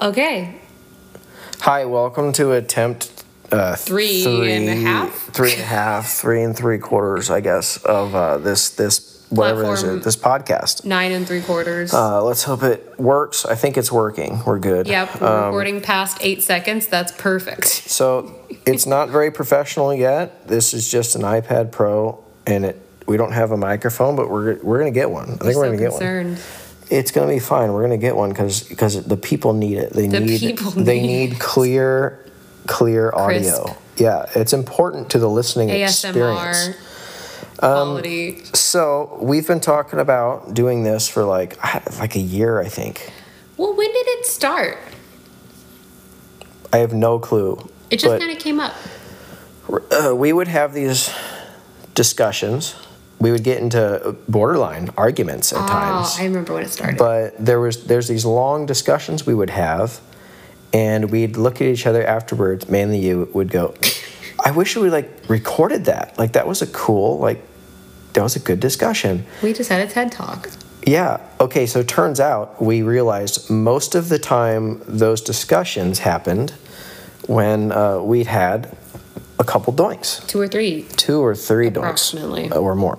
Okay. Hi, welcome to attempt uh, Three and a half? three and a half, three and three quarters, I guess, of uh, this this whatever is Platform. it, this podcast. Nine and three quarters. Uh, let's hope it works. I think it's working. We're good. yep. We're Um, recording past eight seconds. That's perfect. so it's not very professional yet. This is just an iPad Pro, and it we don't have a microphone, but we're we're gonna get one. I think we're so gonna get one. It's gonna be fine. We're gonna get one because because the people need it. They The need they need need clear clear audio. Yeah, it's important to the listening ASMR experience. Um, quality. So we've been talking about doing this for like like a year, I think. well, when did it start? I have no clue. It just kind of came up. uh, we would have these discussions. We would get into borderline arguments at times. Oh, times. I remember when it started. but there was there's these long discussions we would have and we'd look at each other afterwards mainly you would go i wish we like recorded that like that was a cool like that was a good discussion we just had a TED talk. yeah okay so it turns out we realized most of the time those discussions happened when uh, we'd had a couple doinks Two or three. two or three doinks uh, or more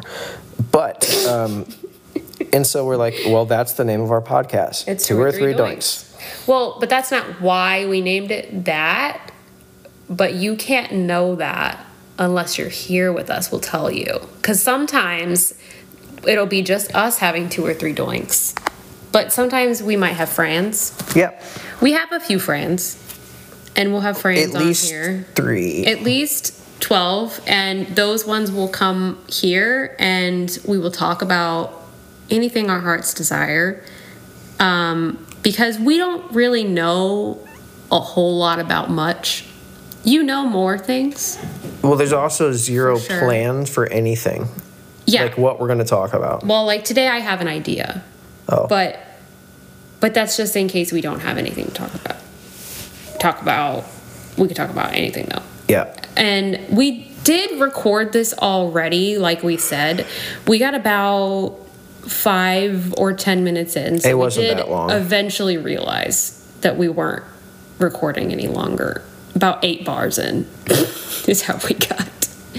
but um, and so we're like well that's the name of our podcast It's two or three doinks. Well, but that's not why we named it that. But you can't know that unless you're here with us, we'll tell you. Because sometimes it'll be just us having two or three doinks. But sometimes we might have friends. Yep. We have a few friends, and we'll have friends At on least here. three. At least 12, and those ones will come here and we will talk about anything our hearts desire. Um, because we don't really know a whole lot about much. You know more things. well, there's also zero For sure. plans for anything. Yeah. Like what we're going to talk about. well, like today I have an idea. Oh. But but that's just in case we don't have anything to talk about. Talk about we could talk about anything though. Yeah. And we did record this already, like we said. We got about five or ten minutes in. So It wasn't we did that long. eventually realize that we weren't recording any longer. About eight bars in is how we got.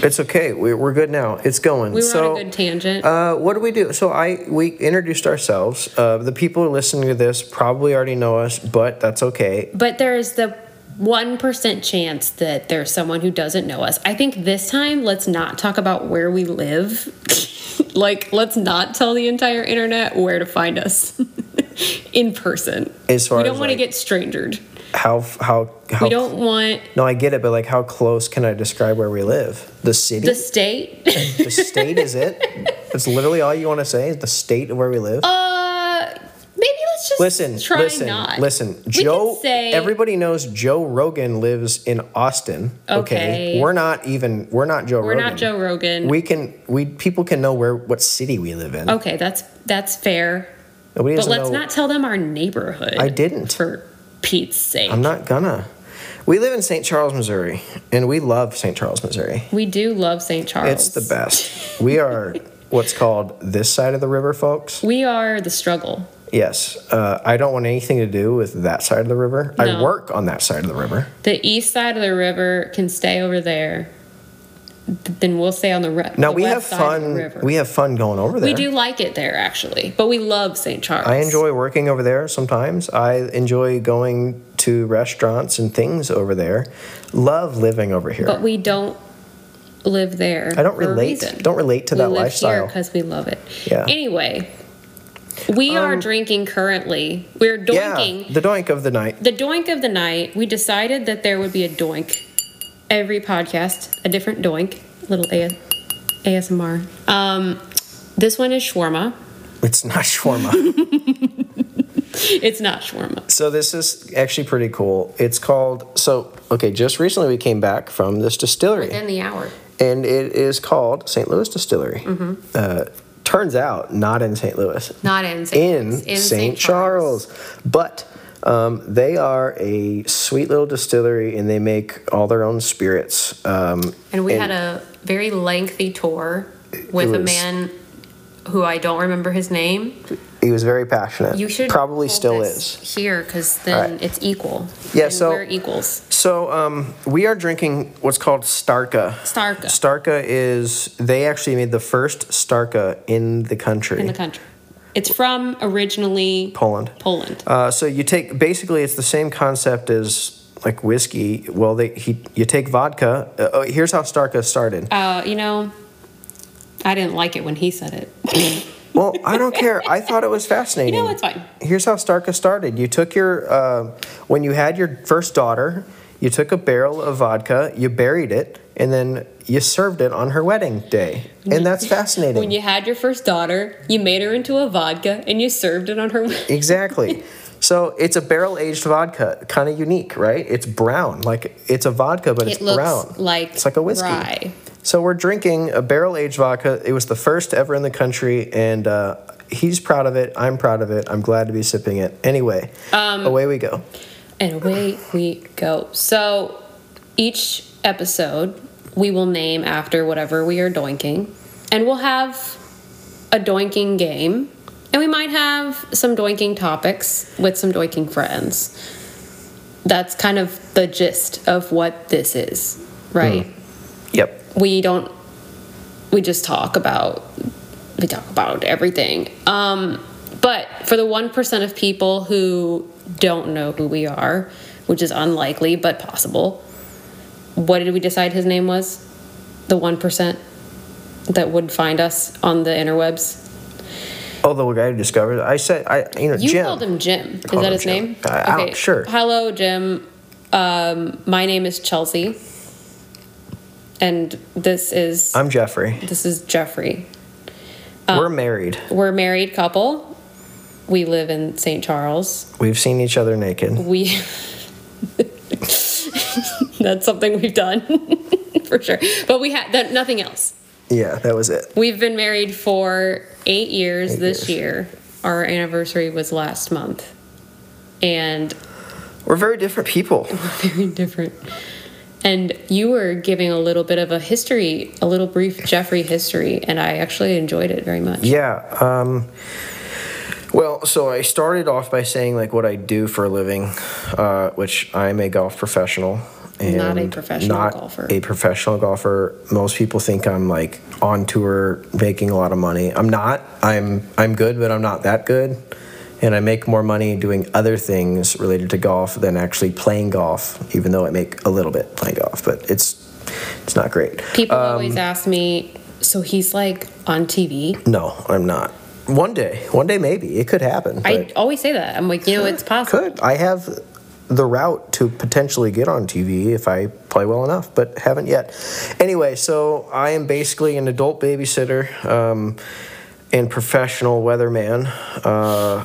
It's okay. We, we're good now. It's going. We were so, on a good tangent. Uh, what do we do? So I we introduced ourselves. Uh, the people listening to this probably already know us, but that's okay. But there's the 1% chance that there's someone who doesn't know us. I think this time, let's not talk about where we live. like, let's not tell the entire internet where to find us in person. As far we don't as, want to like, get strangered. How how how? We don't want No, I get it, but like, how close can I describe where we live? The city. the state. the state is it? That's literally all you want to say is the state of where we live. uh, maybe let's just Listen, try listen, not. listen. We Joe, say everybody knows Joe Rogan lives in Austin. Okay. we're not even. We're not Joe. Rogan. We're Rogan. not Joe Rogan. We can. We people can know where what city we live in. okay, that's that's fair. Nobody But let's know. not tell them our neighborhood. I didn't. For Pete's sake. I'm not gonna. We live in St. Charles, Missouri, and we love St. Charles, Missouri. we do love St. Charles. It's the best. We are what's called this side of the river, folks. We are the struggle. Yes. Uh, I don't want anything to do with that side of the river. I work on that side of the river. The east side of the river can stay over there. Th- Then we'll stay on the, re- Now the we have west side of the fun. We have fun going over there. We do like it there actually, but we love St. Charles. I enjoy working over there sometimes. I enjoy going to restaurants and things over there. Love living over here. but we don't live there. I don't relate. Don't relate to we that live lifestyle. because we love it. Yeah. Anyway, we are Um, drinking currently. We're doinking. Yeah, the doink of the night. The doink of the night, we decided that there would be a doink. Every podcast, a different doink. Little A- ASMR. Um, this one is shawarma. It's not shawarma. It's not shawarma. so this is actually pretty cool. It's called so okay. Just recently we came back from this distillery, Within the hour. and it is called St. Louis Distillery. Mm-hmm. Uh, turns out not in St. Louis. Not in St. in, Louis, St. Charles. But um, they are a sweet little distillery and they make all their own spirits. Um, And we had a very lengthy tour with a man who I don't remember his name. He was very passionate. You should probably still is. here because then Right. it's equal. Yeah, And so- we're equals. So um, we are drinking what's called Starka. Starka. Starka is they actually made the first Starka in the country. in the country. It's from originally Poland. Poland. Uh, so you take basically it's the same concept as like whiskey. Well, they he you take vodka. Uh, oh, here's how Starka started. Uh, you know, I didn't like it when he said it. Well, I don't care. I thought it was fascinating. you know, it's fine. Here's how Starka started. You took your uh, when you had your first daughter. You took a barrel of vodka, you buried it, and then you served it on her wedding day, and that's fascinating. When you had your first daughter, you made her into a vodka and you served it on her. Wedding. Exactly. So it's a barrel aged vodka, kind of unique, right? It's brown, like it's a vodka, but It it's looks brown. like it's like a whiskey. rye. So we're drinking a barrel aged vodka. It was the first ever in the country, and uh, he's proud of it. I'm proud of it. I'm glad to be sipping it. Anyway, Um, away we go. And away we go. So each episode we will name after whatever we are doinking, and we'll have a doinking game, and we might have some doinking topics with some doinking friends. That's kind of the gist of what this is, right? Yep. we don't we just talk about we talk about everything um but for the 1% of people who don't know who we are which is unlikely but possible what did we decide his name was the 1% that would find us on the interwebs Oh, the guy who discovered it. I said, I you know, you Jim. called him jim is that his Jim. name I- don't- sure. hello jim um, my name is chelsea and this is I'm Jeffrey. this is jeffrey We're married. We're a married couple. We live in St. Charles. We've seen each other naked. We That's something we've done for sure. But we had that nothing else. Yeah, that was it. We've been married for 8 years Eight this years. year. Our anniversary was last month. And We're very different people. very different. And you were giving a little bit of a history, a little brief Jeffrey history, and I actually enjoyed it very much. Yeah. Um, well, so I started off by saying like what I do for a living, uh, which I'm a golf professional. And Not a professional not golfer. A professional golfer. Most people think I'm like on tour making a lot of money. I'm not. I'm I'm good, but I'm not that good. And I make more money doing other things related to golf than actually playing golf, even though I make a little bit playing golf, but it's it's not great. People Um, always ask me, so he's like on TV? No, I'm not. One day, one day maybe it could happen. I always say that. I'm like, you know, it's possible. Could. I have the route to potentially get on TV if I play well enough, but haven't yet. Anyway, so I am basically an adult babysitter um, and professional weatherman. Uh,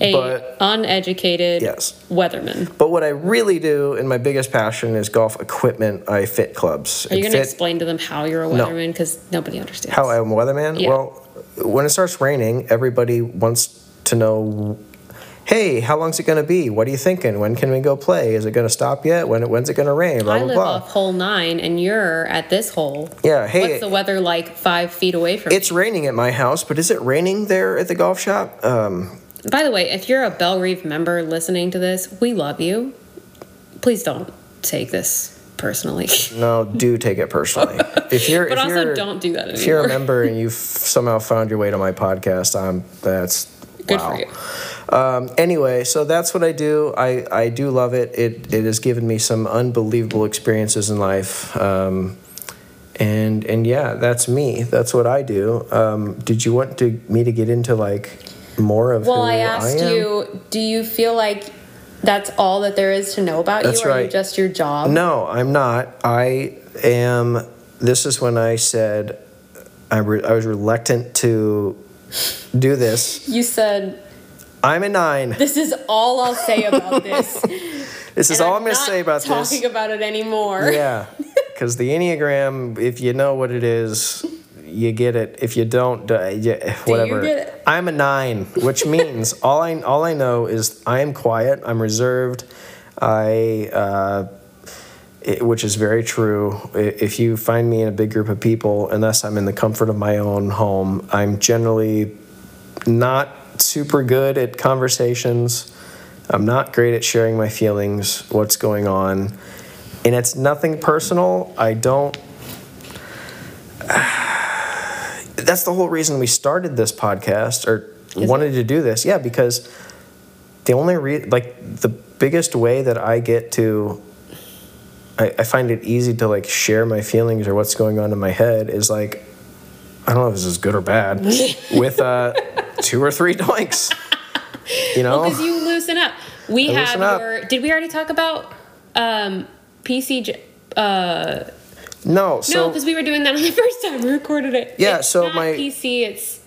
A but- uneducated Yes. weatherman. but what I really do, and my biggest passion, is golf equipment. I fit clubs. Are you going to explain to them how you're a weatherman? Because nobody understands. How I'm a weatherman? Yeah. Well, when it starts raining, everybody wants to know. Hey, how long's it going to be? What are you thinking? When can we go play? Is it going to stop yet? When when's it going to rain? Blah I blah live blah. off hole nine, and you're at this hole. Yeah. Hey, What's the weather like five feet away from it's raining at my house, but is it raining there at the golf shop? Um. By the way, if you're a Bellerive member listening to this, we love you. Please don't take this personally. no, do take it personally. If you're, but if also you're, don't do that anymore. if you're a member and you've somehow found your way to my podcast, um, that's Good wow. for you. Um, anyway, so that's what I do. I, I do love it. It it has given me some unbelievable experiences in life. Um, and and yeah, that's me. That's what I do. Um, did you want to me to get into like more of Well, who I asked am? you, do you feel like that's all that there is to know about That's you, or are you right. just your job? No, I'm not. I am. This is when I said I, re, I was reluctant to do this. You said, I'm a nine. this is all I'll say about this. This is and all I'm, going to say about talking this. Talking about it anymore. Yeah, because the Enneagram, if you know what it is, you get it. If you don't, uh, yeah, whatever. get it? I'm a nine, which means all I all I know is I am quiet. I'm reserved. I. Uh, it, which is very true. If you find me in a big group of people, unless I'm in the comfort of my own home, I'm generally not super good at conversations. I'm not great at sharing my feelings, what's going on. And it's nothing personal. I don't. That's the whole reason we started this podcast or Is wanted to do this. Yeah, because the only re- like the biggest way that I get to I, I find it easy to like share my feelings or what's going on in my head is like I don't know if this is good or bad with uh two or three doinks. You know? Because you loosen up. We I have your. Did we already talk about um, PC? Uh, no, no, because we were doing that on the first time we recorded it. Yeah, It's so not my- PC. It's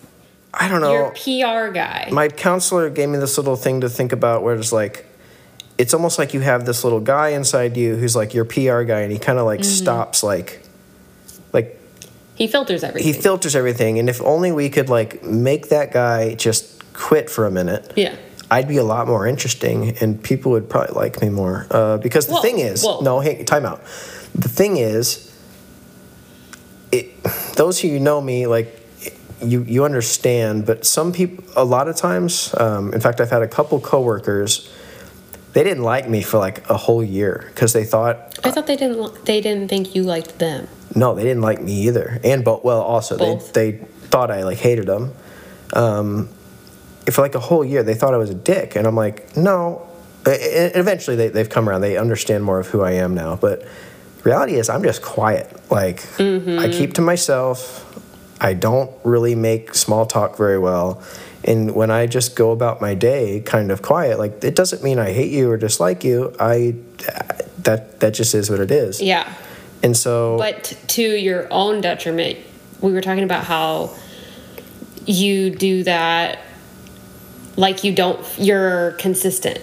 I don't know. your know. PR guy. My counselor gave me this little thing to think about where it's like it's almost like you have this little guy inside you who's like your PR guy and he kind of like Mm-hmm. stops like like he filters everything. he filters everything and if only we could like make that guy just quit for a minute yeah. I'd be a lot more interesting and people would probably like me more. Uh, because the Whoa, thing is, whoa. no, hey, time out. The thing is, it, those who you know me, like, you, you understand, but some people, a lot of times, um, in fact, I've had a couple coworkers, they didn't like me for like a whole year because they thought, I thought they didn't. They didn't think you liked them. no, they didn't like me either. And, but, well, also, Both. they, they thought I like hated them. Um, for like a whole year, they thought I was a dick. And I'm like, no. E- Eventually, they, they've come around. They understand more of who I am now. But reality is, I'm just quiet. Like, I keep to myself. I don't really make small talk very well. And when I just go about my day kind of quiet, like, it doesn't mean I hate you or dislike you. I, that, that just is what it is. Yeah. And so, But to your own detriment, we were talking about how you do that like you don't you're consistent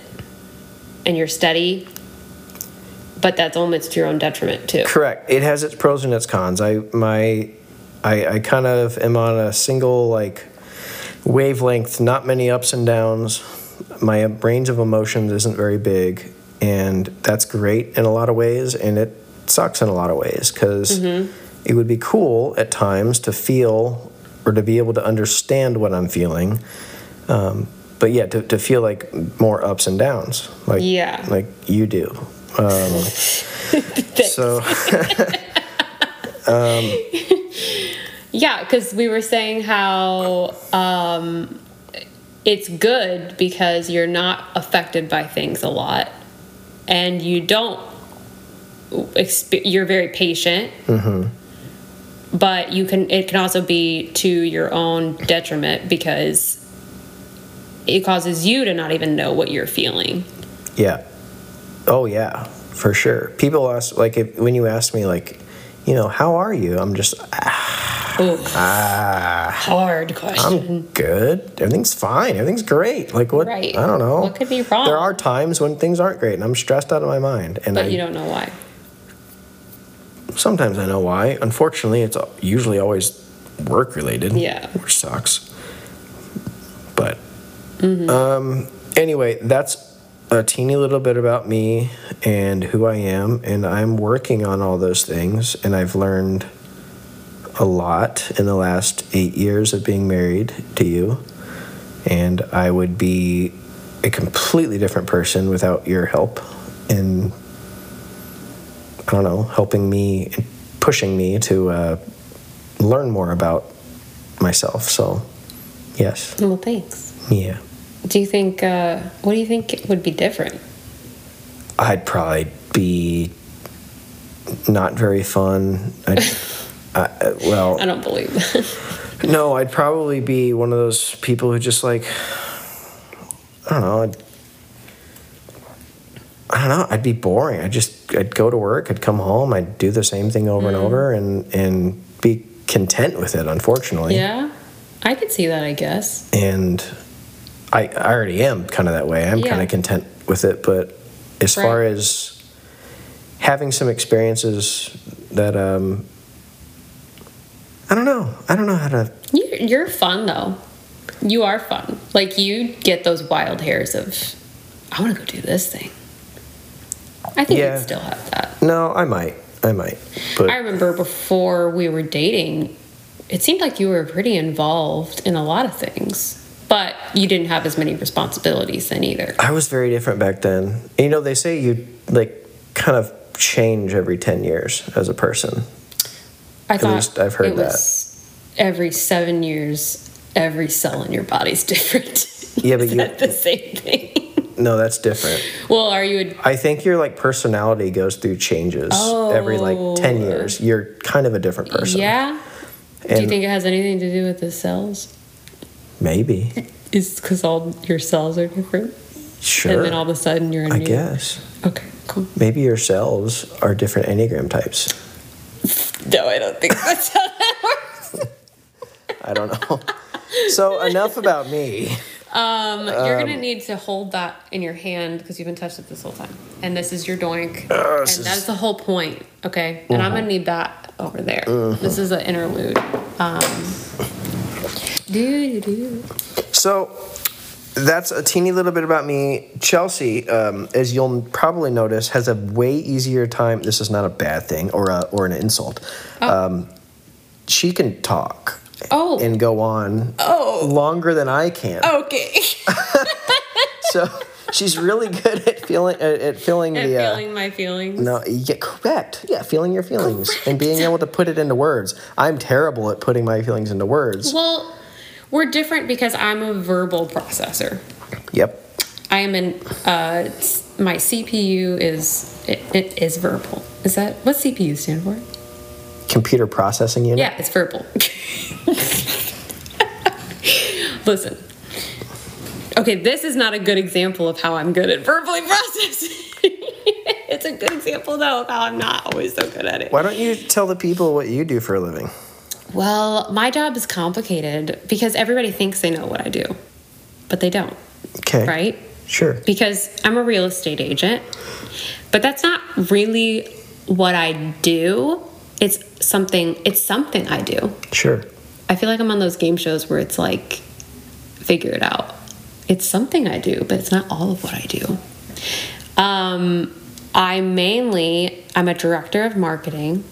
and you're steady but that's almost to your own detriment too Correct. It has its pros and its cons. I my I, I kind of am on a single like wavelength, not many ups and downs. My range of emotions isn't very big, and that's great in a lot of ways, and it sucks in a lot of ways because it would be cool at times to feel or to be able to understand what I'm feeling. Um, but yeah, to, to feel like more ups and downs, like Yeah. like you do. Um, so yeah because we were saying how um, it's good because you're not affected by things a lot and you don't exp- you're very patient but you can it can also be to your own detriment because it causes you to not even know what you're feeling Yeah. Oh yeah, for sure. People ask like if when you ask me like, you know, how are you? I'm just ah, Ooh, hard question I'm good. Everything's fine. Everything's great. Like what? Right. I don't know. What could be wrong? There are times when things aren't great and I'm stressed out of my mind. And but I, you don't know why sometimes I know why. Unfortunately, it's usually always work related. Yeah. Which sucks. But um, anyway, that's a teeny little bit about me and who I am, and I'm working on all those things, and I've learned a lot in the last eight years of being married to you, and I would be a completely different person without your help in I don't know, helping me, pushing me to uh, learn more about myself. So, yes, well thanks yeah. do you think uh, what do you think would be different I'd probably be not very fun. I'd, I, uh, well, I don't believe that. no, I'd probably be one of those people who just like, I don't know. I'd, I don't know. I'd be boring. I'd just, I'd go to work. I'd come home. I'd do the same thing over and over, and and be content with it. Unfortunately, yeah, I could see that. I guess. and I, I already am kind of that way. I'm Yeah. kind of content with it. But as far as having some experiences that um, I don't know. I don't know how to. You're, you're fun though. You are fun. Like you get those wild hairs of, I want to go do this thing. I think Yeah. you'd still have that. No, I might. I might. But I remember before we were dating, it seemed like you were pretty involved in a lot of things. but you didn't have as many responsibilities then either. I was very different back then. And, you know, they say you like kind of change every 10 years as a person. I thought least I've heard it was every seven years, every cell in your body's different. Yeah, but Is you- that the same thing? No, that's different. well, are you? A, I think your like personality goes through changes every like 10 years. You're kind of a different person. yeah. Do you think it has anything to do with the cells? Maybe. Is because all your cells are different, Sure. and then all of a sudden you're a I new. guess. Okay, cool. Maybe your cells are different Enneagram types. No, I don't think that's how that works. I don't know. so enough about me. Um, you're gonna need to hold that in your hand because you've been touched it this whole time, and this is your doink, and Uh, this is- that's the whole point. Okay, and I'm gonna need that over there. This is an interlude. Um, do do do. So that's a teeny little bit about me. Chelsea, um, as you'll probably notice, has a way easier time. This is not a bad thing or a, or an insult. Um, she can talk Oh. and go on Oh. longer than I can. Okay. So she's really good at feeling at, at feeling and the. Uh, feeling my feelings. no, yeah, correct. Yeah, feeling your feelings and being able to put it into words. I'm terrible at putting my feelings into words. Well, we're different because I'm a verbal processor. Yep. I am an uh, my CPU is it, it is verbal. Is that what CPU stand for? Computer processing unit. Yeah, it's verbal. Listen. Okay, this is not a good example of how I'm good at verbally processing. it's a good example though of how I'm not always so good at it. Why don't you tell the people what you do for a living? Well, my job is complicated because everybody thinks they know what I do, but they don't, Okay. right? Sure. because I'm a real estate agent, but that's not really what I do. It's something it's something I do. Sure. I feel like I'm on those game shows where it's like figure it out. It's something I do, but it's not all of what I do. Um, I mainly I'm a director of marketing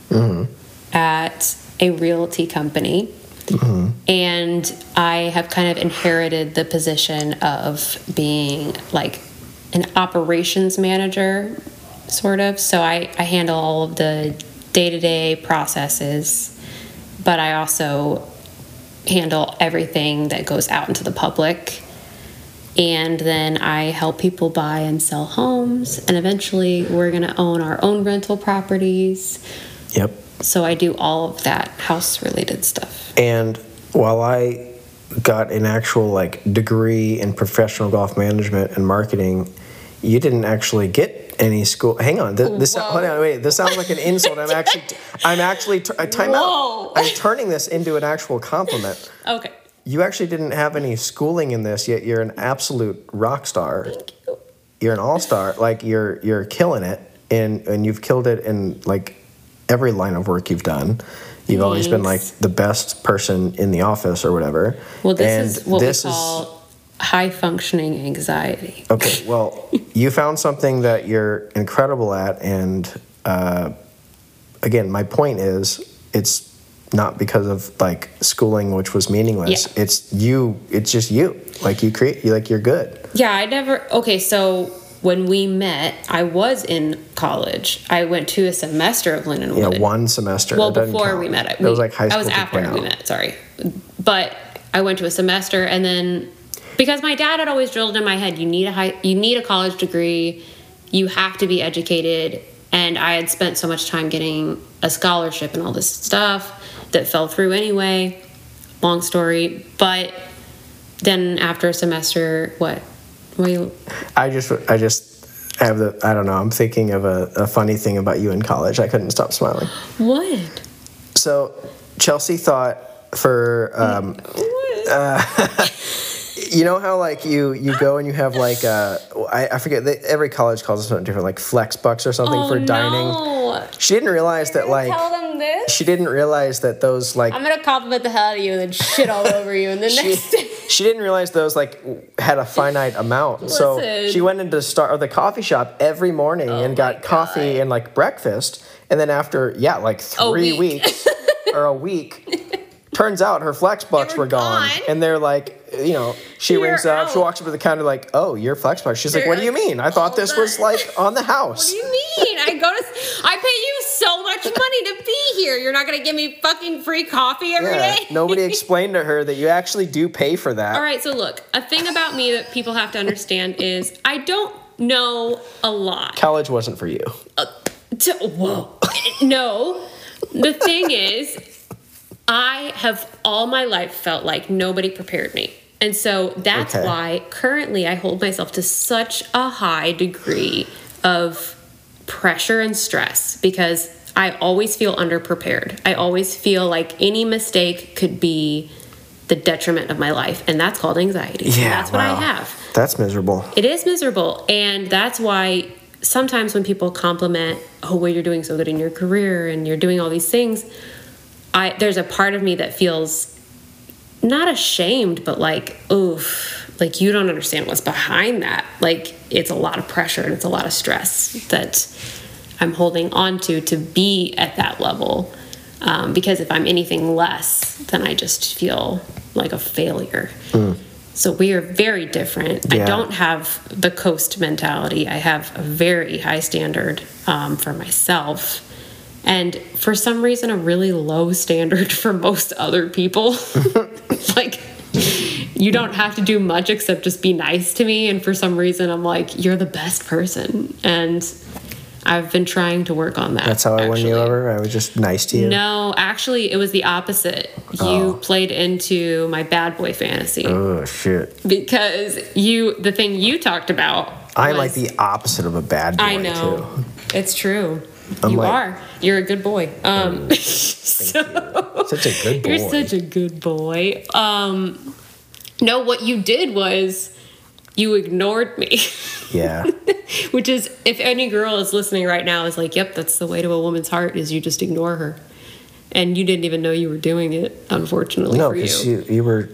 at a realty company. Mm-hmm. And I have kind of inherited the position of being like an operations manager, sort of. So I, I handle all of the day to day processes, but I also handle everything that goes out into the public. And then I help people buy and sell homes. And eventually, we're going to own our own rental properties. Yep. So I do all of that house related stuff. And while I got an actual like degree in professional golf management and marketing, you didn't actually get any school. Hang on, this, this hold on, wait. This sounds like an insult. I'm actually, I'm actually, t- time Whoa. out. I'm turning this into an actual compliment. Okay. You actually didn't have any schooling in this, yet you're an absolute rock star. You're an all star. Like you're you're killing it, and and you've killed it in like every line of work you've done. You've always been like the best person in the office or whatever. Well, this And is what this we is- call high functioning anxiety. Okay, well, you found something that you're incredible at, and uh, again, my point is, it's not because of like schooling, which was meaningless. Yeah. It's you. It's just you. Like you create. You like you're good. Yeah, I never. Okay, so when we met, I was in college. I went to a semester of Lindenwood. Yeah, one semester. Well, before count. we met, I, It was like high school. I was after we met. Sorry, but I went to a semester, and then because my dad had always drilled in my head, you need a high, you need a college degree, you have to be educated, and I had spent so much time getting a scholarship and all this stuff that fell through anyway. Long story, but then after a semester, what? What you? I just, I just have the. I don't know. I'm thinking of a, a funny thing about you in college. I couldn't stop smiling. What? So Chelsea thought for. Um, you know how like you you go and you have like uh I, I forget they, every college calls it something different like flex bucks or something for dining. No. She didn't realize that like Tell them this. she didn't realize that those like I'm gonna compliment the hell out of you and then shit all over you, and the next day. She didn't realize those like had a finite amount. So she went into start or the coffee shop every morning oh and my got coffee God. and like breakfast, and then after yeah like three week. weeks or a week, turns out her flex bucks were were gone, gone. and they're like you know, she You're rings up, she walks up to the counter, like, oh, you're flex bucks. She's like, what do you mean? I thought this was like on the house. What do you mean? I go to. I pay you so much money to be here. You're not gonna give me fucking free coffee every day. Yeah, nobody explained to her that you actually do pay for that. All right, so look, a thing about me that people have to understand is I don't know a lot. College wasn't for you. Uh, to, whoa. no. The thing is, I have all my life felt like nobody prepared me. And so that's Okay. why currently I hold myself to such a high degree of pressure and stress because I always feel underprepared. I always feel like any mistake could be the detriment of my life. And that's called anxiety. Yeah, that's what I have. That's miserable. It is miserable. And that's why sometimes when people compliment, oh, well, you're doing so good in your career and you're doing all these things, I there's a part of me that feels not ashamed, but like, oof, like you don't understand what's behind that. Like it's a lot of pressure and it's a lot of stress that I'm holding on to to be at that level. Um, because if I'm anything less, then I just feel like a failure. So we are very different. I don't have the coast mentality. I have a very high standard um, for myself. And for some reason, a really low standard for most other people. like, you don't have to do much except just be nice to me. And for some reason, I'm like, you're the best person. And I've been trying to work on that. That's how I won you over. I was just nice to you. No, actually, it was the opposite. Oh. You played into my bad boy fantasy Oh shit! because you, the thing you talked about. I'm was- like the opposite of a bad boy I know. too. It's true. I'm you like- are. You're a good boy. Um, so, Such a good boy. you're such a good boy. Um, no, what you did was you ignored me, yeah. which is if any girl is listening right now is like, "Yep, that's the way to a woman's heart is you just ignore her," and you didn't even know you were doing it. Unfortunately No, for you. because you you were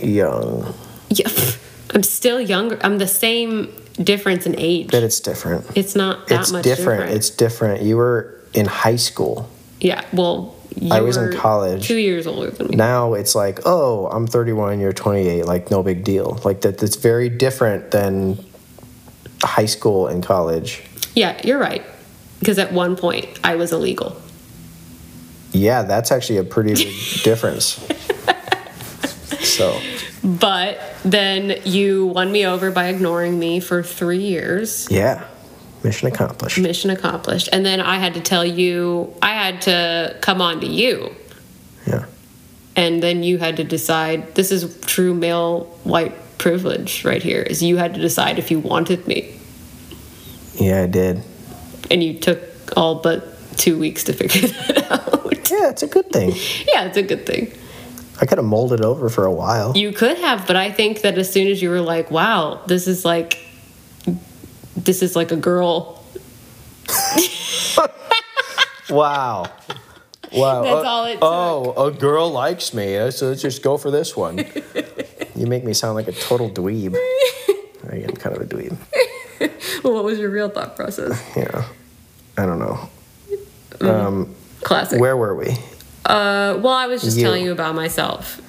young. Yeah, I'm still younger. I'm the same difference in age. But it's different. It's not that It's much different. different. It's different. You were in high school. yeah. Well, I was in college. Two years older than me. Now it's like, oh, I'm 31, you're 28, like no big deal. Like that that's very different than high school and college. Yeah, you're right. Because at one point I was illegal. Yeah, that's actually a pretty big difference. So, But then you won me over by ignoring me for three years. yeah. Mission accomplished. Mission accomplished. And then I had to tell you, I had to come on to you. Yeah. And then you had to decide this is true male white privilege right here is you had to decide if you wanted me. Yeah, I did. And you took all but two weeks to figure that out. Yeah, it's a good thing. yeah, it's a good thing. I could have molded over for a while. You could have, but I think that as soon as you were like, wow, this is like this is like a girl. Wow. Wow. That's Uh, all it took. Oh, a girl likes me, uh, so let's just go for this one. you make me sound like a total dweeb. I am kind of a dweeb. Well, what was your real thought process? Yeah. I don't know. Um, Classic. where were we? Uh, well, I was just You. telling you about myself.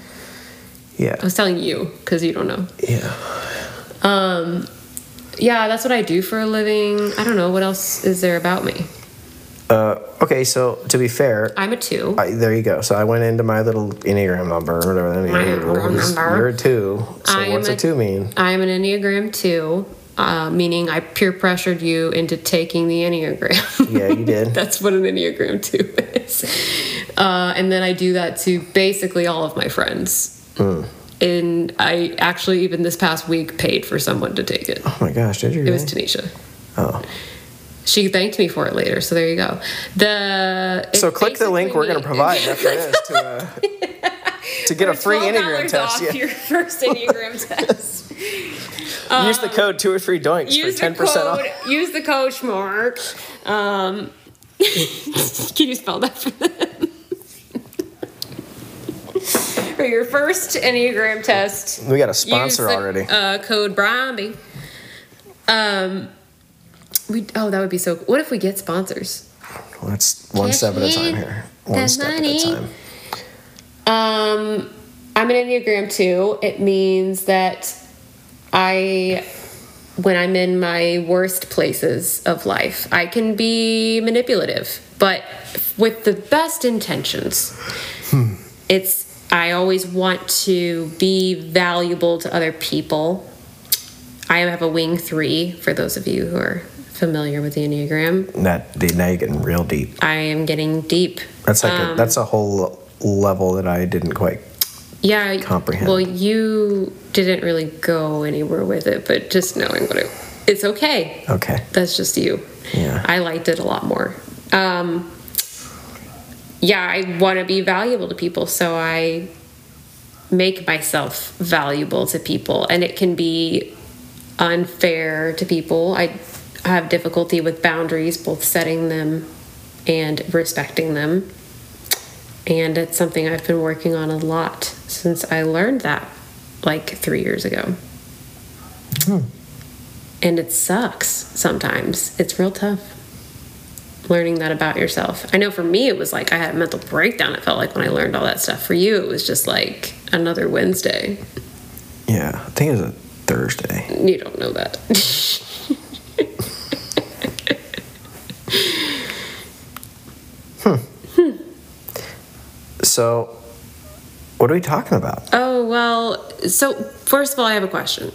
Yeah. I was telling you because you don't know. Yeah. Um, yeah, that's what I do for a living. I don't know what else is there about me. Uh, okay, so to be fair, I'm a two. I, there you go. So I went into my little Enneagram number or whatever that Enneagram number. You're a two. So I what's a a- two mean? I'm an Enneagram two, uh, meaning I peer pressured you into taking the Enneagram. Yeah, you did. That's what an Enneagram 2 is. Uh, and then I do that to basically all of my friends. Hmm. And I actually, even this past week, paid for someone to take it. Oh my gosh, did you It was? Tanisha. Oh. She thanked me for it later, so there you go. The So click the link we're going to provide after this to, uh, to get a free $12 Enneagram test. off Yeah. your first Enneagram test. Use the code two or three doinks for ten percent off. Use the coach mark. Um, can you spell that for them? For your first Enneagram test, We got a sponsor the, already. Uh, code Bromby. Um, we oh that would be so. What if we get sponsors? Let's one step at a time here. One step money. at a time. Um, I'm an Enneagram 2. It means that I, when I'm in my worst places of life, I can be manipulative, but with the best intentions. It's, I always want to be valuable to other people. I have a wing three for those of you who are familiar with the Enneagram. That dude, now you're getting real deep. I am getting deep. That's like a, Um, that's a whole level that I didn't quite. Yeah. comprehend. Well, you didn't really go anywhere with it, but just knowing what it, it's okay. Okay. That's just you. Yeah. I liked it a lot more. Um, yeah, I want to be valuable to people, so I make myself valuable to people, and it can be unfair to people. I have difficulty with boundaries, both setting them and respecting them. And it's something I've been working on a lot since I learned that like three years ago. Hmm. And it sucks sometimes. It's real tough learning that about yourself. I know for me, it was like I had a mental breakdown, it felt like when I learned all that stuff. For you, it was just like another Wednesday. Yeah, I think it was a Thursday. You don't know that. hmm. hmm. So, what are we talking about? oh, well, so first of all, I have a question.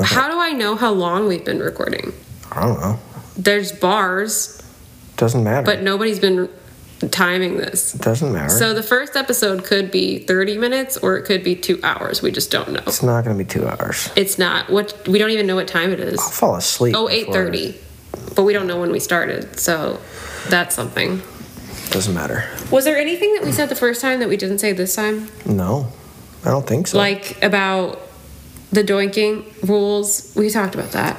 How do I know how long we've been recording? I don't know. There's bars, Doesn't matter. but nobody's been timing this. doesn't matter. So the first episode could be 30 minutes or it could be two hours. We just don't know. it's not going to be two hours. It's not. What we don't even know what time it is. I'll fall asleep. Oh, before- 8:30. But we don't know when we started. So that's something. Doesn't matter. Was there anything that we said the first time that we didn't say this time? No, I don't think so. Like about the doinking rules? We talked about that.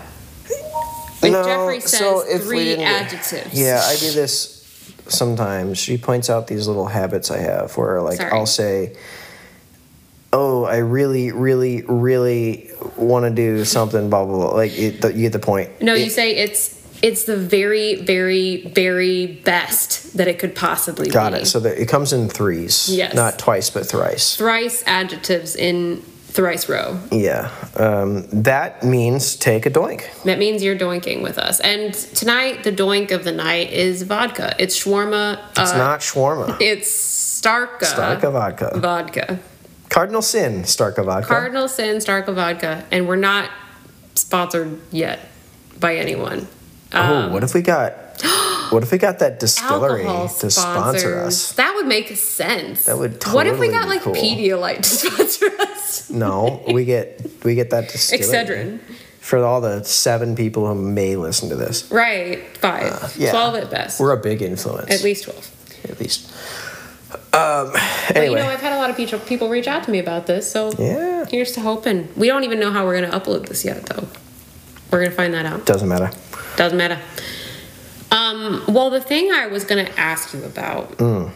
Like no, Jeffrey says so if we three adjectives. Yeah, I do this sometimes. She points out these little habits I have where, like, Sorry. I'll say, "Oh, I really, really, really want to do something." Blah blah blah. Like, it, you get the point. No, you say it's it's the very, very, very best that it could possibly be. got be. it. So that it comes in threes. Yes. Not twice, but thrice. Thrice adjectives in thrice row. Yeah. Um, that means take a doink. That means you're doinking with us. And tonight, the doink of the night is vodka. It's shawarma. It's uh, not shawarma. It's Starka. Starka vodka. Vodka. Cardinal sin, Starka vodka. Cardinal Sin Starka vodka. And we're not sponsored yet by anyone. oh, what if we got? What if we got that distillery Alcohol to sponsor us? That would make sense. That would totally What if we got like cool. Pedialyte to sponsor us? No, we get we get that Excedrin. for all the seven people who may listen to this. Right. Five. Uh, yeah. 12 at best. We're a big influence. at least 12. At least. Um. But you know, I've had a lot of people people reach out to me about this, so yeah. here's to hoping. We don't even know how we're going to upload this yet, though. We're going to find that out. Doesn't matter. Doesn't matter. Um, well, the thing I was going to ask you about Mm.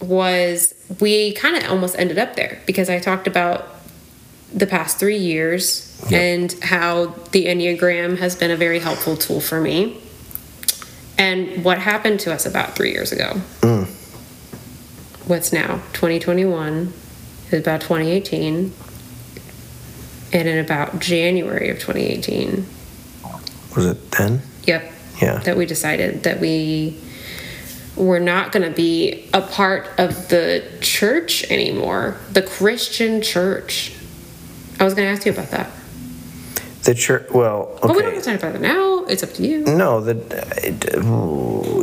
Was we kind of almost ended up there because I talked about the past three years Yeah. and how the Enneagram has been a very helpful tool for me. And what happened to us about three years ago? Mm. What's now? 2021 is about 2018. And in about January of 2018, Was it then? yep, Yeah. that we decided that we were not going to be a part of the church anymore, the Christian church. I was going to ask you about that. The church. Well, okay. But we don't have to talk about it now. It's up to you. No, the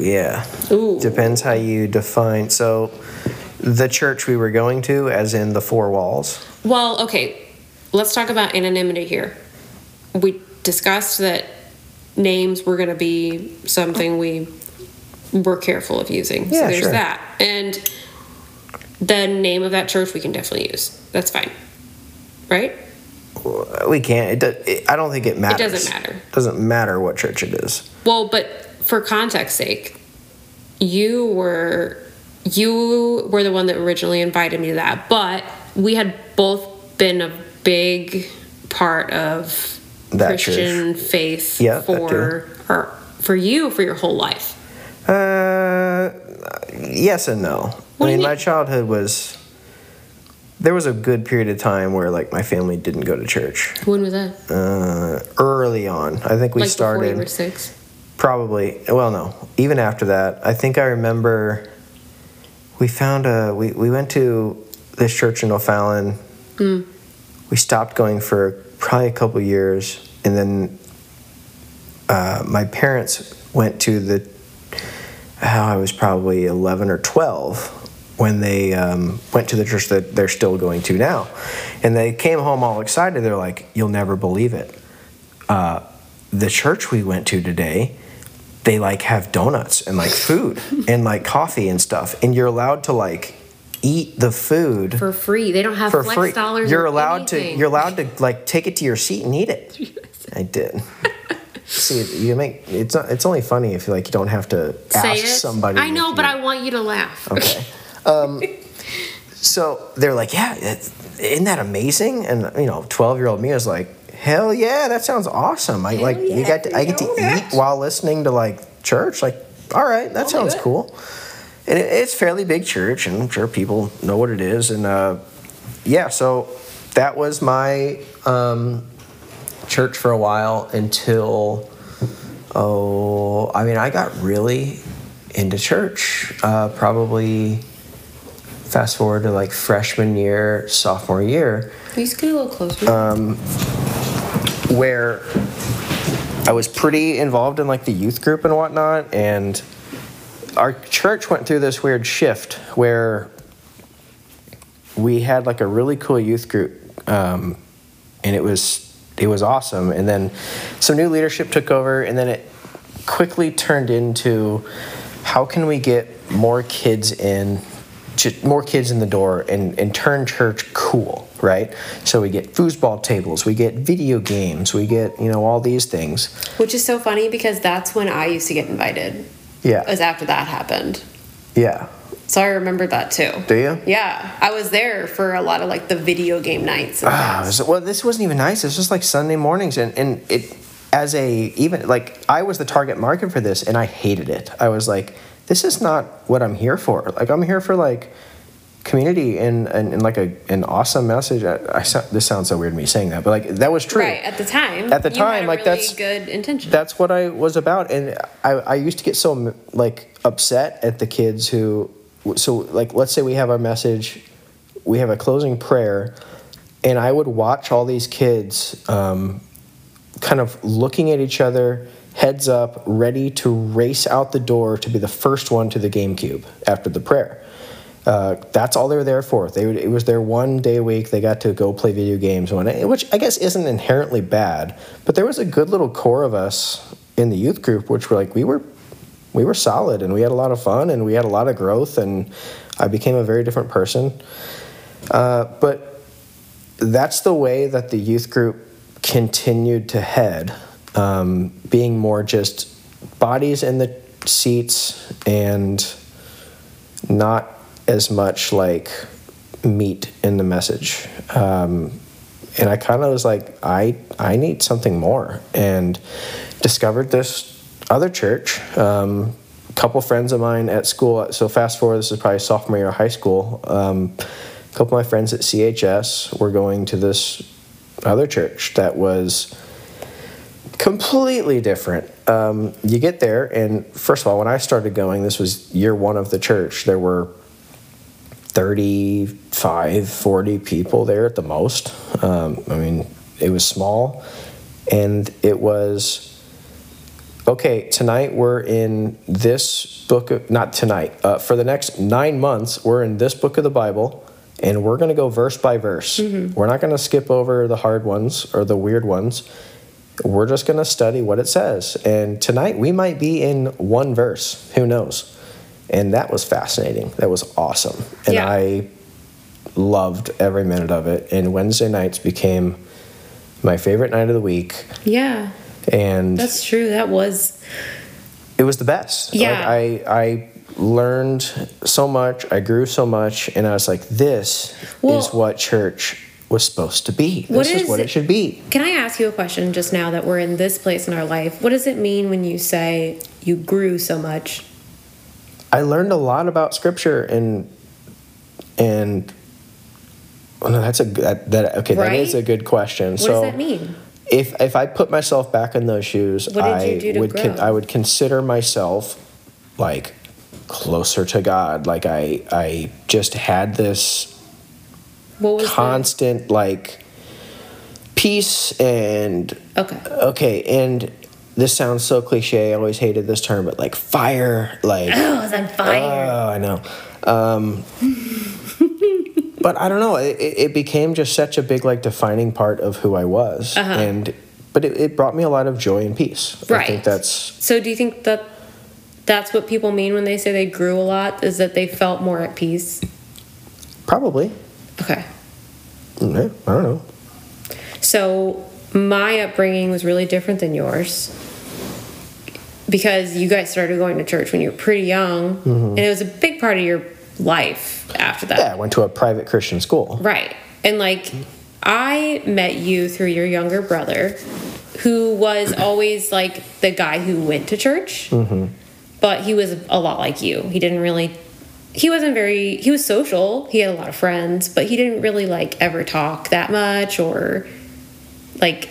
yeah. Ooh. Depends how you define. So, the church we were going to, as in the four walls. Well, okay, let's talk about anonymity here. We discussed that names were going to be something we were careful of using. so Yeah, there's sure. that. And the name of that church we can definitely use. That's fine. Right? We can't. It, it, I don't think it matters. It doesn't matter. Doesn't matter what church it is. Well, but for context sake, you were you were the one that originally invited me to that, but we had both been a big part of That Christian faith Yeah, for or for you for your whole life. Uh, yes and no. What I mean, mean? my childhood was there was a good period of time where like my family didn't go to church. When was that? Uh, early on, I think we like before you started were six. probably. Well, no, even after that, I think I remember we found a we we went to this church in O'Fallon. We stopped going for probably a couple years, and then uh, my parents went to the. Oh, I was probably eleven or twelve when they um, went to the church that they're still going to now, and they came home all excited. They're like, "You'll never believe it." Uh, the church we went to today, they like have donuts and like food and like coffee and stuff, and you're allowed to like eat the food For free. They don't have for flex free. dollars. You're allowed to. You're allowed to like take it to your seat and eat it. I did. See, you make it's not. It's only funny if you like you don't have to ask somebody. I know, but you- I want you to laugh. Okay. Um, so they're like, yeah, isn't that amazing? And you know, twelve year old me is like, hell yeah, that sounds awesome. I like you got to, I get to eat while listening to like church. Like, all right, that sounds cool. And it, it's fairly big church, and I'm sure people know what it is. And uh, yeah, so that was my um, church for a while until oh, I mean, I got really into church uh, probably fast forward to like freshman year, sophomore year, Can you just get a little closer? Uh, where I was pretty involved in like the youth group and whatnot, and our church went through this weird shift where we had like a really cool youth group, um, and it was it was awesome. And then some new leadership took over, and then it quickly turned into how can we get more kids in more kids in the door and, and turn church cool right so we get foosball tables we get video games we get you know all these things Which is so funny because that's when I used to get invited. yeah it Was after that happened. yeah So I remember that too. do you Yeah, I was there for a lot of like the video game nights. And Ah, so- well, this wasn't even nice. It's just like Sunday mornings, and and it as a even like I was the target market for this, and I hated it. I was like, this is not what I'm here for. Like I'm here for like community and and, and like a an awesome message. I, I this sounds so weird to me saying that, but like that was true. Right at the time. At the time, like, really that's- good intention. That's what I was about, and I, I used to get so like upset at the kids who, so like let's say we have our message, we have a closing prayer, and I would watch all these kids, um, kind of looking at each other, heads up, ready to race out the door to be the first one to the GameCube after the prayer. Uh, that's all they were there for. They it was their one day a week. They got to go play video games, one, which I guess isn't inherently bad. But there was a good little core of us in the youth group, which were like we were, we were solid, and we had a lot of fun, and we had a lot of growth, and I became a very different person. Uh, but that's the way that the youth group continued to head, um, being more just bodies in the seats and not as much like meat in the message. Um, and I kind of was like, I I need something more, and discovered this other church. Um, a couple friends of mine at school. So fast forward, this is probably sophomore year of high school. Um, a couple of my friends at CHS were going to this other church that was completely different. Um, you get there, and first of all, when I started going, this was year one of the church. There were 35, 40 people there at the most. Um, I mean, it was small, and it was okay. Tonight we're in this book of not tonight. Uh, for the next nine months, we're in this book of the Bible. And we're going to go verse by verse. We're not going to skip over the hard ones or the weird ones we're just going to study what it says. And tonight we might be in one verse. Who knows? And that was fascinating. That was awesome. And Yeah. I loved every minute of it. And Wednesday nights became my favorite night of the week. yeah, And that's true. That was it was the best. Yeah. Like I, I learned so much. I grew so much. And I was like, this Well- is what church was supposed to be. This is is what it- should be. Can I ask you a question just now that we're in this place in our life? What does it mean when you say you grew so much? I learned a lot about scripture and and Well, no, that's a good. That, that okay. That Right? is a good question. So what so, does that mean? If if I put myself back in those shoes, What did you I would con- I would consider myself like closer to God. Like I I just had this What was constant like peace and okay? okay and this sounds so cliche. I always hated this term, but like fire, like Oh, I was on fire. Oh, I know. Um, but I don't know. It, it became just such a big, like, defining part of who I was, Uh-huh. and but it, it brought me a lot of joy and peace. Right. I think that's so do you think that that's what people mean when they say they grew a lot? Is that they felt more at peace? probably. Okay. Yeah, I don't know. So my upbringing was really different than yours because you guys started going to church when you were pretty young, and it was a big part of your life after that. Yeah, I went to a private Christian school. Right. And like, I met you through your younger brother, who was always like the guy who went to church, mm-hmm. but he was a lot like you. He didn't really, he wasn't very, he was social, he had a lot of friends, but he didn't really like ever talk that much or like,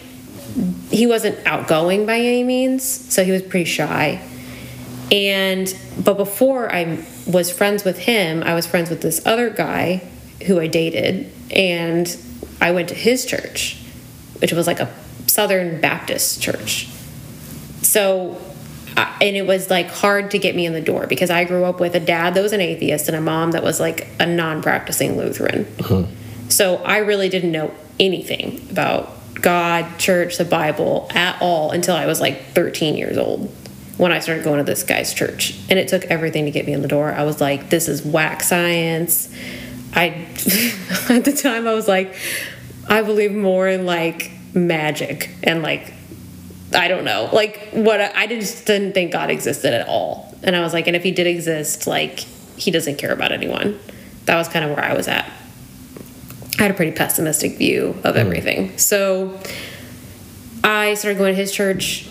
he wasn't outgoing by any means, so he was pretty shy. And but before I was friends with him, I was friends with this other guy who I dated, and I went to his church, which was like a Southern Baptist church. So, and it was like hard to get me in the door because I grew up with a dad that was an atheist and a mom that was like a non practicing Lutheran. Uh-huh. So I really didn't know anything about God, church, the Bible at all until I was like 13 years old when I started going to this guy's church. And it took everything to get me in the door. I was like, this is whack science. I, at the time, I was like, I believe more in like magic and like, I don't know, like what I, I just didn't think God existed at all. And I was like, and if he did exist, like, he doesn't care about anyone. That was kind of where I was at. I had a pretty pessimistic view of hmm. everything. So I started going to his church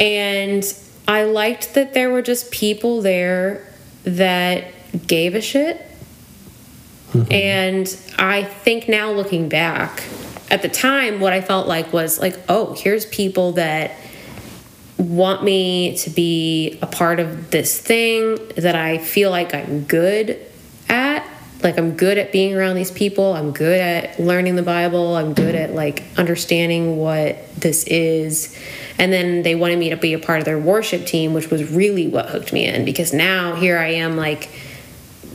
and I liked that there were just people there that gave a shit. Mm-hmm. And I think now looking back, at the time, what I felt like was like, oh, here's people that want me to be a part of this thing that I feel like I'm good. Like I'm good at being around these people. I'm good at learning the Bible. I'm good at like understanding what this is. And then they wanted me to be a part of their worship team, which was really what hooked me in because now here I am like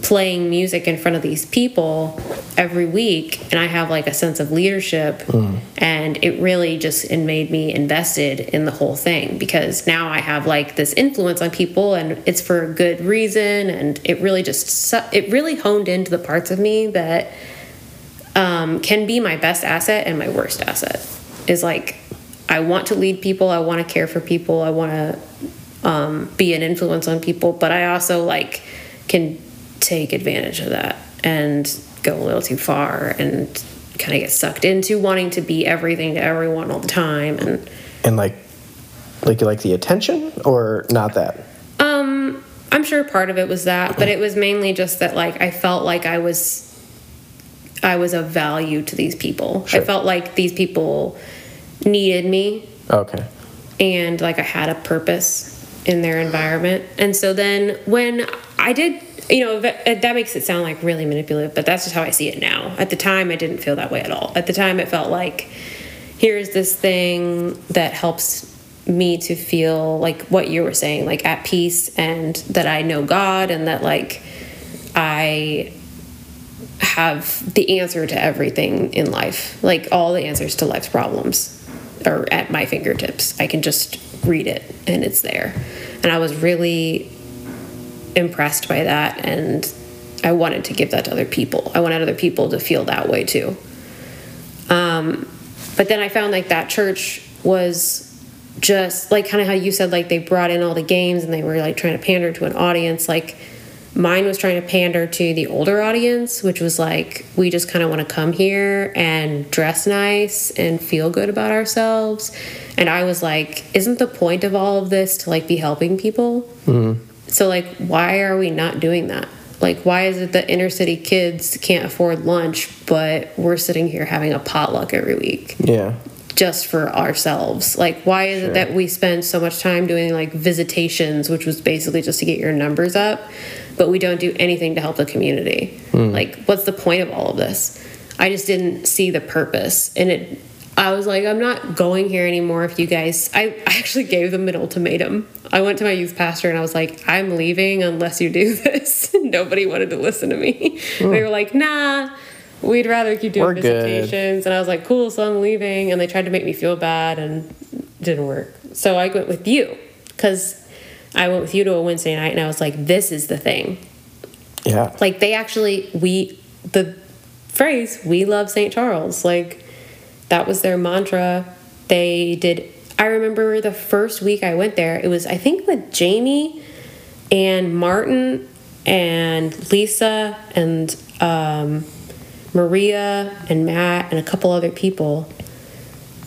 playing music in front of these people every week and I have like a sense of leadership and it really just it made me invested in the whole thing because now I have like this influence on people and it's for a good reason and it really just it really honed into the parts of me that um, can be my best asset and my worst asset. Is like I want to lead people I want to care for people I want to um, be an influence on people but I also like can take advantage of that and go a little too far and kind of get sucked into wanting to be everything to everyone all the time and And like, like you like the attention or not that? um i'm sure part of it was that but it was mainly just that like i felt like i was i was of value to these people Sure. i felt like these people needed me Okay. and like I had a purpose in their environment. And so then when I did, you know, that, uh, that makes it sound like really manipulative, but that's just how I see it now. At the time, I didn't feel that way at all. At the time, it felt like here's this thing that helps me to feel like what you were saying, like at peace, and that I know God, and that like I have the answer to everything in life, like all the answers to life's problems are at my fingertips. I can just read it and it's there. And I was really impressed by that and I wanted to give that to other people. I wanted other people to feel that way too. Um, but then I found like that church was just like kind of how you said like they brought in all the games and they were like trying to pander to an audience like mine was trying to pander to the older audience which was like we just kind of want to come here and dress nice and feel good about ourselves and i was like isn't the point of all of this to like be helping people so like why are we not doing that Like, why is it that inner city kids can't afford lunch, but we're sitting here having a potluck every week Yeah. just for ourselves? Like, why is Sure. it that we spend so much time doing like visitations, which was basically just to get your numbers up, but we don't do anything to help the community? Hmm. Like, what's the point of all of this? I just didn't see the purpose. And it, I was like, I'm not going here anymore if you guys. I, I actually gave them an ultimatum. I went to my youth pastor and I was like, I'm leaving unless you do this. Nobody wanted to listen to me. They were like, nah, we'd rather keep doing We're good. visitations. And I was like, cool, so I'm leaving. And they tried to make me feel bad and it didn't work. So I went with you because I went with you to a Wednesday night and I was like, this is the thing. Yeah. Like they actually we the phrase "We love St. Charles" like that was their mantra. They did. I remember the first week I went there. It was I think with Jamie and Martin and Lisa and um, Maria and Matt and a couple other people.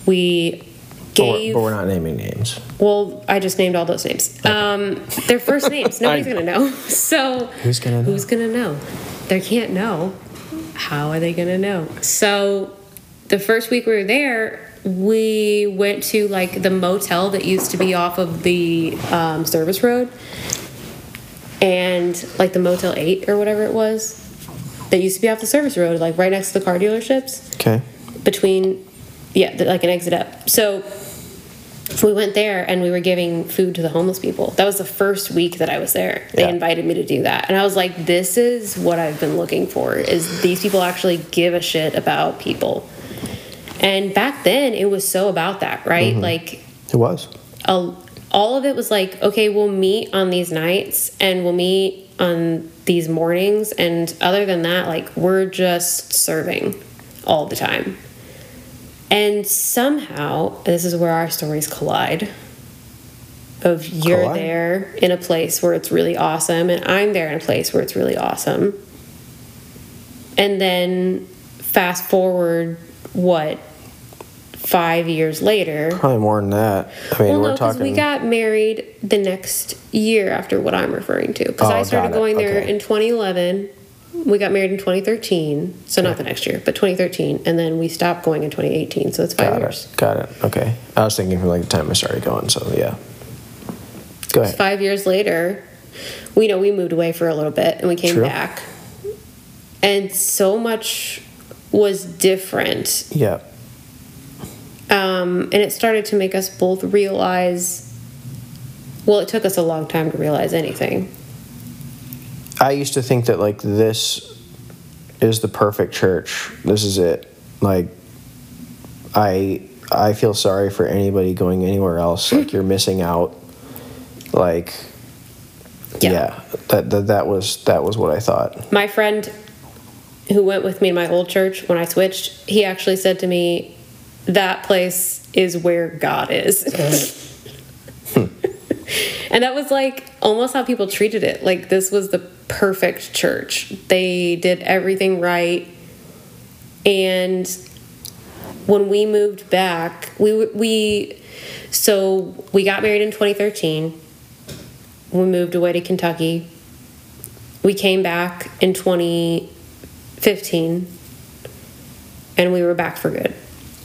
We But we're, gave. but we're not naming names. Well, I just named all those names. Um, their first names. Nobody's gonna know. So Who's gonna know? Who's gonna know? They can't know. How are they gonna know? So the first week we were there, we went to like the motel that used to be off of the um, service road, and like the Motel Eight or whatever it was, that used to be off the service road, like right next to the car dealerships. Okay. between yeah like an exit up. So we went there and we were giving food to the homeless people. That was the first week that i was there. They Yeah. invited me to do that. And i was like this is what i've been looking for is these people actually give a shit about people and back then it was so about that right mm-hmm. like It was. a, all of it was like, okay, we'll meet on these nights and we'll meet on these mornings. And other than that, like, we're just serving all the time. And somehow, this is where our stories collide. Of you're Collide? there in a place where it's really awesome, and I'm there in a place where it's really awesome. And then fast forward, what, five years later, Probably more than that. I mean, well, we're no, because talking. we got married the next year after what I'm referring to. Because Oh, I started going there in 2011. We got married in 2013, so not the next year, but 2013, and then we stopped going in 2018. So it's five got years. it. Got it. Okay. I was thinking from like the time I started going. So yeah. Go ahead. Five years later, we know we moved away for a little bit, and we came True. back, and so much was different Yeah. um, and it started to make us both realize well it took us a long time to realize anything I used to think that like this is the perfect church. This is it. Like I I feel sorry for anybody going anywhere else. Like you're missing out. Like Yeah. yeah, that, that that was that was what I thought. my friend who went with me in my old church when i switched he actually said to me that place is where god is. Hmm. And that was like almost how people treated it. Like this was the perfect church. They did everything right. And when we moved back we we so we got married in 2013 we moved away to kentucky. We came back in 2015 and we were back for good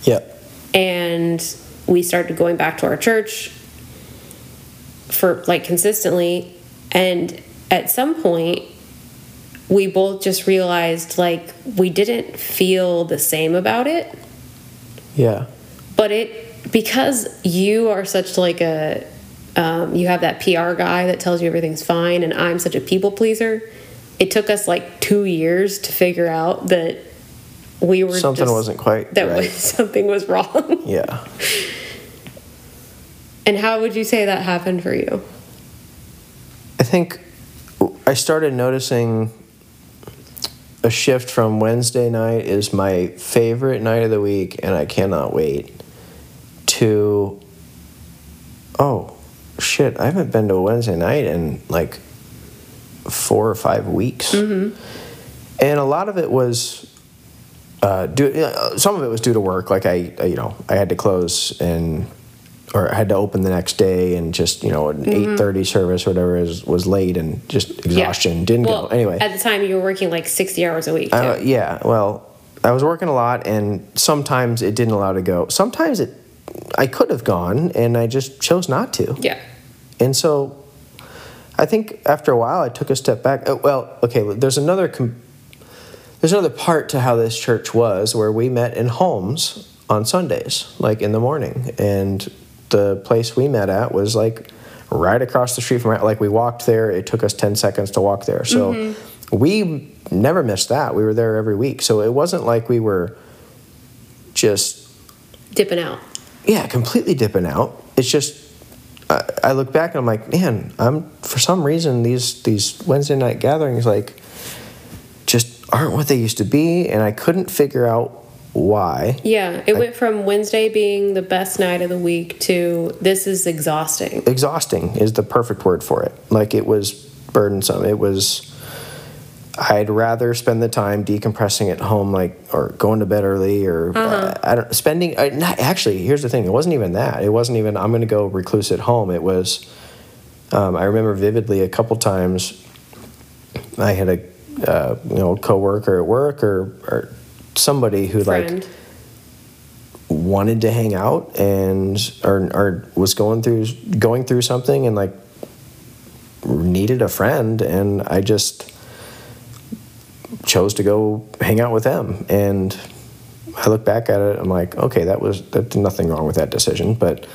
Yep. and we started going back to our church for like consistently and at some point we both just realized like we didn't feel the same about it Yeah. but it because you are such like a um, you have that PR guy that tells you everything's fine, and I'm such a people pleaser. It took us like two years to figure out that we were Something just- wasn't quite that right. was, something was wrong. Yeah. and how would you say that happened for you? I think I started noticing a shift from Wednesday night is my favorite night of the week and I cannot wait to oh shit, I haven't been to a Wednesday night in like four or five weeks. And a lot of it was uh, due, uh, some of it was due to work. Like I, I, you know, I had to close and or I had to open the next day and just you know an Mm-hmm. 8.30 service or whatever is, was late and just exhaustion didn't well, go anyway At the time, you were working like 60 hours a week. Uh, yeah well i was working a lot and sometimes it didn't allow to go sometimes it i could have gone and i just chose not to yeah. and so I think after a while I took a step back. Oh, well, okay, there's another com- there's another part to how this church was where we met in homes on Sundays, like in the morning. And the place we met at was like right across the street from like we walked there. It took us 10 seconds to walk there. So mm-hmm. we never missed that. We were there every week. So it wasn't like we were just Dipping out. yeah, completely dipping out. It's just I, I look back and I'm like, man, I'm for some reason these these Wednesday night gatherings like just aren't what they used to be, and I couldn't figure out why. Yeah. It went from Wednesday being the best night of the week to this is exhausting. Exhausting is the perfect word for it. Like it was burdensome. It was. I'd rather spend the time decompressing at home, like or going to bed early, or uh, I don't spending. I, not, actually, here's the thing: it wasn't even that. It wasn't even I'm going to go recluse at home. It was. Um, I remember vividly a couple times. I had a uh, you know coworker at work or or somebody who like wanted to hang out and or, or was going through going through something and like needed a friend and I just chose to go hang out with them. And I look back at it I'm like okay that was that's nothing wrong with that decision but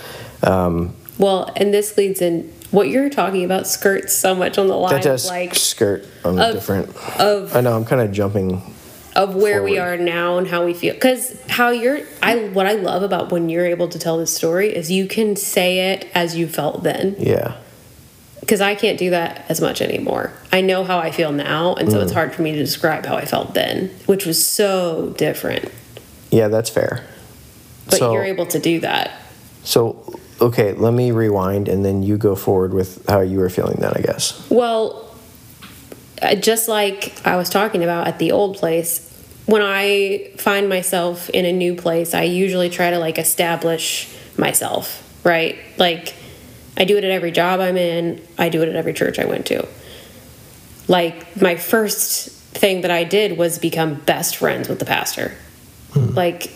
um, Well, and this leads in what you're talking about skirts so much on the line that does like skirt on of- different of I know I'm kind of jumping of where we are now and how we feel because how you're i what i love about when you're able to tell this story is you can say it as you felt then. Yeah because i can't do that as much anymore. I know how i feel now and so it's mm. hard for me to describe how i felt then which was so different. Yeah that's fair. But So- you're able to do that. So okay let me rewind and then you go forward with how you were feeling then I guess. Well, just like I was talking about at the old place, when I find myself in a new place, I usually try to like establish myself, right? Like I do it at every job I'm in, I do it at every church I went to. Like my first thing that I did was become best friends with the pastor. Hmm. Like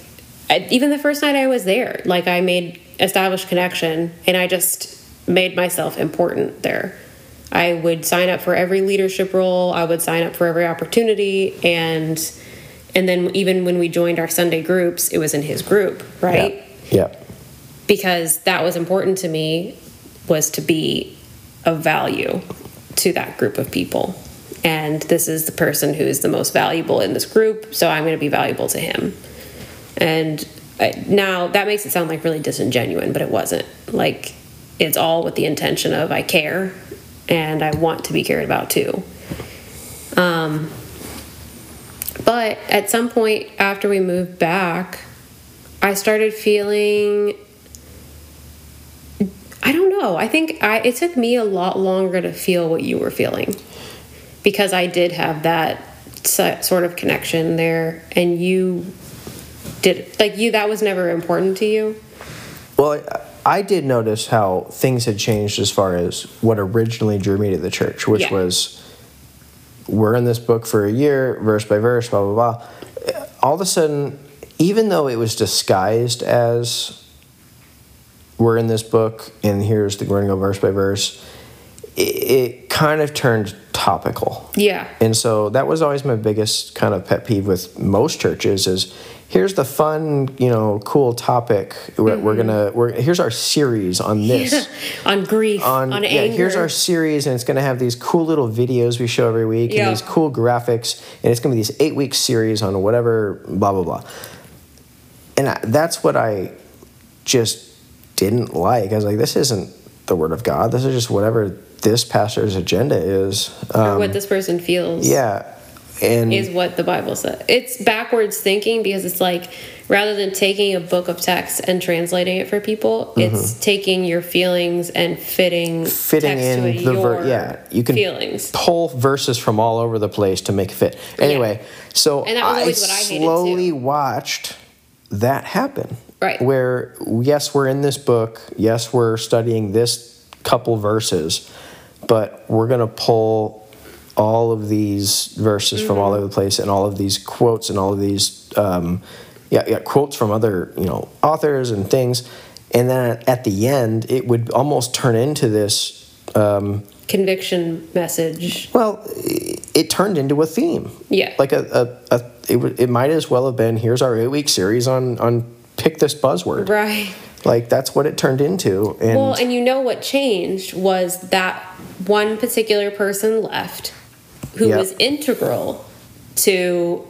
I, even the first night I was there, like I made established connection and I just made myself important there. I would sign up for every leadership role, I would sign up for every opportunity and and then even when we joined our Sunday groups, it was in his group, right? yeah yeah Because that was important to me was to be of value to that group of people. And this is the person who is the most valuable in this group, so I'm going to be valuable to him. And I, now that makes it sound like really disingenuous, but it wasn't. Like it's all with the intention of I care and I want to be cared about too. Um, but at some point after we moved back, I started feeling I don't know. I think I it took me a lot longer to feel what you were feeling because I did have that sort of connection there and you did like you that was never important to you. Well, I I did notice how things had changed as far as what originally drew me to the church, which Yeah. was we're in this book for a year, verse by verse, blah, blah, blah. All of a sudden, even though it was disguised as we're in this book and here's the, we're going to go verse by verse, it, it kind of turned topical. Yeah. And so that was always my biggest kind of pet peeve with most churches is here's the fun, you know, cool topic. We're, we're gonna we're here's our series on this. on grief, on, On, anger. here's our series, and it's gonna have these cool little videos we show every week, Yeah. and these cool graphics, and it's gonna be these eight week series on whatever, blah blah blah. And I, that's what I just didn't like. I was like, this isn't the word of God. This is just whatever this pastor's agenda is. or Um, what this person feels. yeah, and is what the Bible says. It's backwards thinking because it's like rather than taking a book of text and translating it for people, it's taking your feelings and fitting Mm-hmm. fitting in the ver- yeah you can feelings. pull verses from all over the place to make it fit anyway so And that was i what I slowly watched that happen Right. Where yes, we're in this book. Yes, we're studying this couple verses, but we're gonna pull all of these verses from all over the place and all of these quotes and all of these um, yeah, yeah quotes from other you know authors and things, and then at the end it would almost turn into this. Um, Conviction message. well, it, it turned into a theme. Yeah. Like a, a, a it, w- it might as well have been here's our eight week series on on pick this buzzword. Right. Like that's what it turned into. And Well, and you know what changed was that one particular person left who Yep. was integral to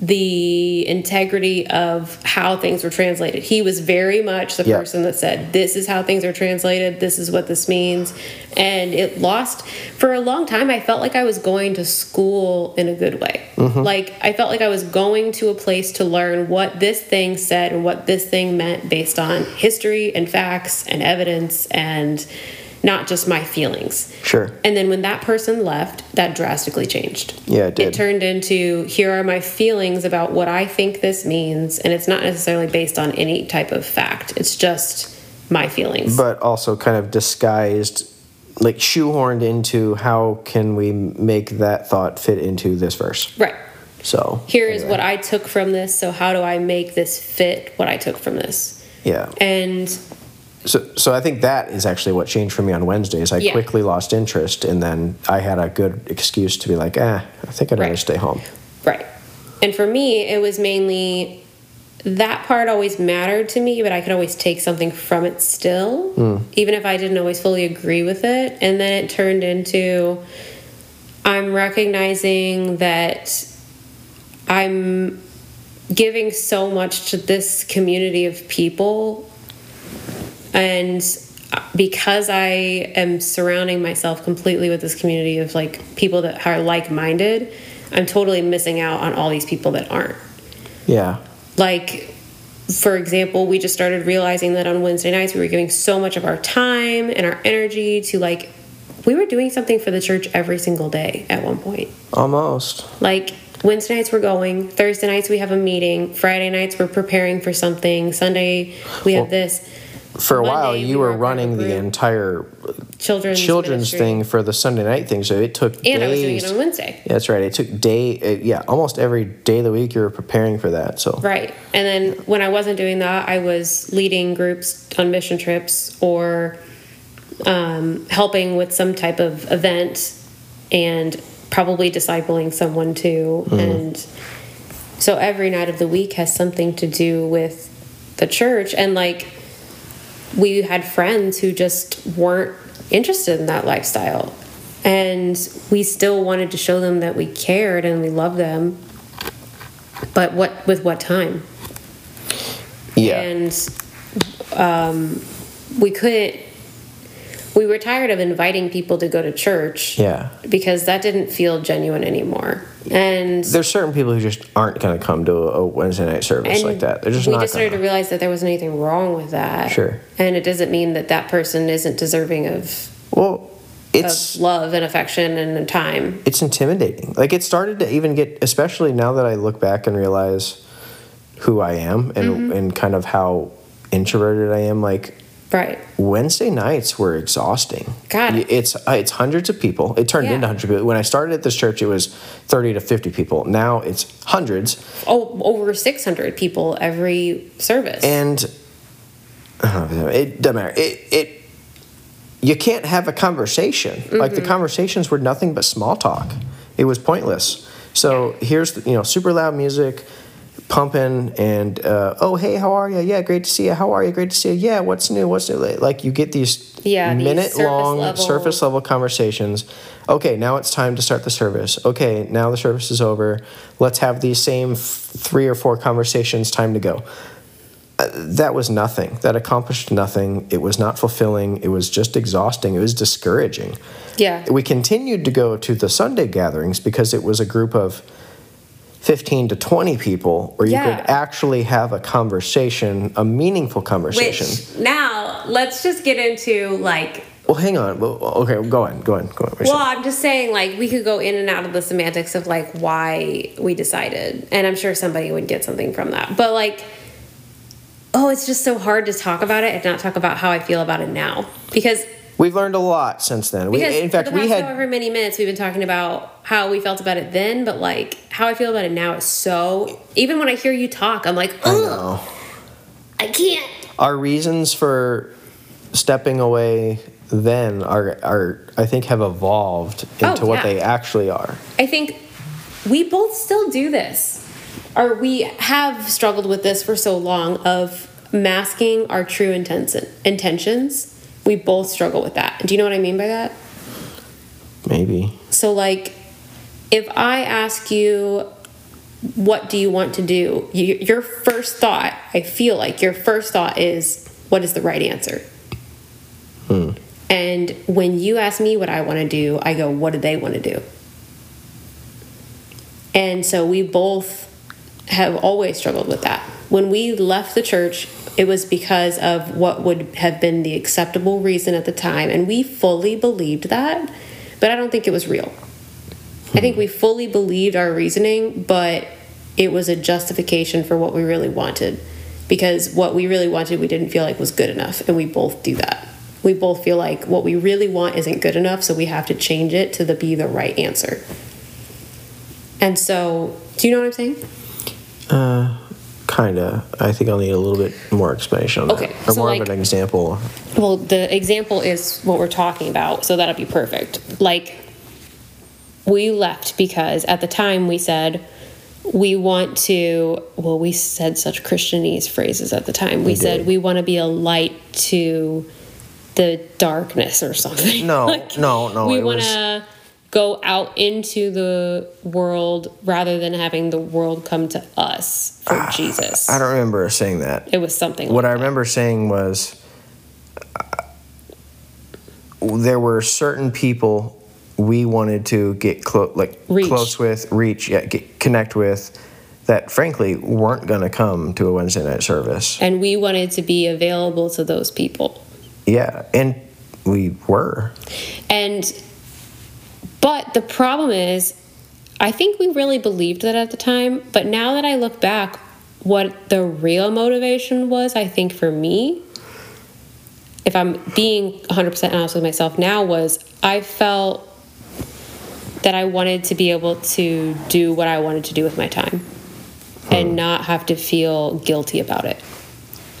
the integrity of how things were translated. He was very much the person that said, This is how things are translated, this is what this means. And it lost, for a long time, I felt like I was going to school in a good way. Mm-hmm. Like, I felt like I was going to a place to learn what this thing said and what this thing meant based on history and facts and evidence and not just my feelings. Sure. And then when that person left, that drastically changed. Yeah, it did. It turned into here are my feelings about what I think this means, and it's not necessarily based on any type of fact. It's just my feelings. but also kind of disguised like shoehorned into how can we make that thought fit into this verse. right. So Here is what I took from this, so how do I make this fit what I took from this? yeah. And So, so I think that is actually what changed for me on Wednesdays. I Yeah. quickly lost interest, and then I had a good excuse to be like, "Eh, I think I'd rather Right. stay home." Right. And for me, it was mainly that part always mattered to me, but I could always take something from it still, even if I didn't always fully agree with it. And then it turned into I'm recognizing that I'm giving so much to this community of people. And because I am surrounding myself completely with this community of like people that are like minded, I'm totally missing out on all these people that aren't. Yeah, Like, for example, we just started realizing that on Wednesday nights we were giving so much of our time and our energy to like, we were doing something for the church every single day at one point. almost. Like, Wednesday nights we're going, Thursday nights we have a meeting, Friday nights we're preparing for something, Sunday we have Well, this For a while, you we were were running the entire children's children's thing for the Sunday night thing, so it took And I was doing it on Wednesday. Yeah, that's right. It took day, uh, yeah, almost every day of the week you were preparing for that. So Right. And then when I wasn't doing that, I was leading groups on mission trips or um, helping with some type of event and probably discipling someone too. And so every night of the week has something to do with the church. And like, we had friends who just weren't interested in that lifestyle. And we still wanted to show them that we cared and we loved them. But what with what time? yeah, And um, we couldn't. We were tired of inviting people to go to church yeah. because that didn't feel genuine anymore. And There's certain people who just aren't going to come to a, Wednesday night service like that. They're just we not. just started gonna. to realize that there wasn't anything wrong with that. Sure. And it doesn't mean that that person isn't deserving of, well, it's of love and affection and time. it's intimidating. Like it started to even get, especially now that I look back and realize who I am and Mm-hmm. and kind of how introverted I am. Like Right. Wednesday nights were exhausting. God. It's uh, it's hundreds of people. It turned Yeah. into hundreds of people. When I started at this church, it was thirty to fifty people. Now it's hundreds, Oh, over 600 people every service. and uh, it doesn't matter. It it you can't have a conversation. Like Mm-hmm. the conversations were nothing but small talk. It was pointless. So here's the, you know super loud music. Pumping and uh, oh hey how are you yeah great to see you how are you great to see you yeah what's new what's new like you get these Yeah, these minute long surface level- surface level conversations. Okay, now it's time to start the service. Okay, now the service is over. Let's have these same f- three or four conversations. Time to go. Uh, that was nothing. That accomplished nothing. It was not fulfilling. It was just exhausting. It was discouraging. yeah. We continued to go to the Sunday gatherings because it was a group of 15 to 20 people where you Yeah. could actually have a conversation, a meaningful conversation. Which now let's just get into like well, hang on. Well, Okay, go on. Go on. Go on. Well, I'm just saying, like, we could go in and out of the semantics of like why we decided, and I'm sure somebody would get something from that. But like, oh, it's just so hard to talk about it and not talk about how I feel about it now because We've learned a lot since then. We, in fact, we had however many minutes we've been talking about how we felt about it then, but like how I feel about it now is so. Even when I hear you talk, I'm like, oh, know. I can't. our reasons for stepping away then are are I think have evolved oh, into Oh, what yeah. they actually are. I think we both still do this, or we have struggled with this for so long of masking our true intention, intentions. We both struggle with that. Do you know what I mean by that? Maybe. So, like, if I ask you, what do you want to do? You, your first thought, I feel like your first thought is, what is the right answer? Hmm. And when you ask me what I want to do, I go, what do they want to do? And so we both have always struggled with that. When we left the church, it was because of what would have been the acceptable reason at the time. And we fully believed that, but I don't think it was real. I think we fully believed our reasoning, but it was a justification for what we really wanted. Because what we really wanted, we didn't feel like was good enough. And we both do that. We both feel like what we really want isn't good enough, so we have to change it to the be the right answer. And so, do you know what I'm saying? Uh, kinda. I think I'll need a little bit more explanation on Okay, that, or so more like- of an example. Well, the example is what we're talking about, so that'll be perfect. Like, we left because at the time we said we want to, well, we said such Christianese phrases at the time. We, We said did. we want to be a light to the darkness or something. No, no, no, We want to go out into the world rather than having the world come to us for Jesus. Ah, I don't remember saying that. It was something What like I that. remember saying was uh, there were certain people we wanted to get close, like Reach. close with, reach, yeah, get, connect with, that frankly weren't going to come to a Wednesday night service. And we wanted to be available to those people. Yeah, and we were. And but the problem is I think we really believed that at the time, but now that I look back what the real motivation was, I think for me if I'm being 100% honest with myself now was I felt that I wanted to be able to do what I wanted to do with my time and hmm. not have to feel guilty about it.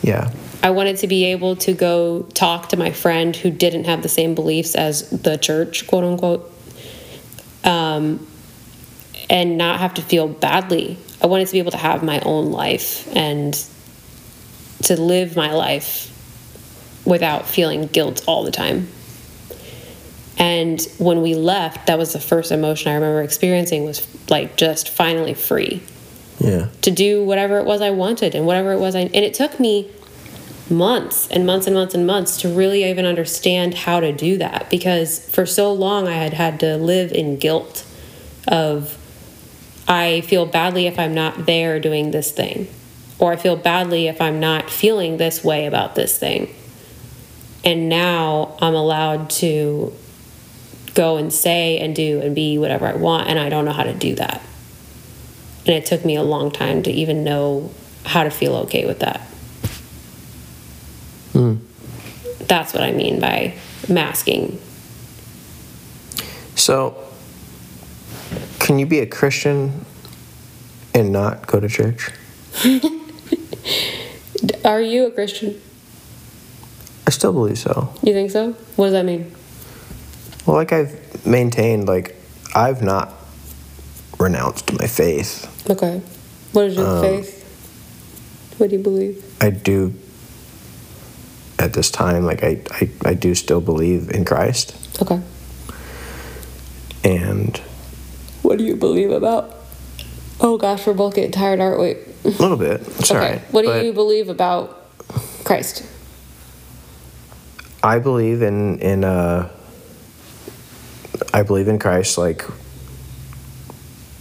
Yeah. I wanted to be able to go talk to my friend who didn't have the same beliefs as the church, quote unquote, um, and not have to feel badly. I wanted to be able to have my own life and to live my life without feeling guilt all the time. And when we left, that was the first emotion I remember experiencing was like just finally free Yeah. to do whatever it was I wanted and whatever it was I and it took me months and months and months and months to really even understand how to do that because for so long I had had to live in guilt of I feel badly if I'm not there doing this thing or I feel badly if I'm not feeling this way about this thing. And now I'm allowed to go and say and do and be whatever I want and I don't know how to do that. And it took me a long time to even know how to feel okay with that. Mm. That's what I mean by masking. So, can you be a Christian and not go to church? Are you a Christian? I still believe so. You think so? What does that mean? Well, like I've maintained, like I've not renounced my faith. Okay. What is your um, faith? What do you believe? I do at this time, like I, I, I do still believe in Christ. Okay. And What do you believe about? Oh gosh, we're both getting tired, aren't we? a little bit. It's all okay. right. What do But you believe about Christ? I believe in in uh I believe in Christ like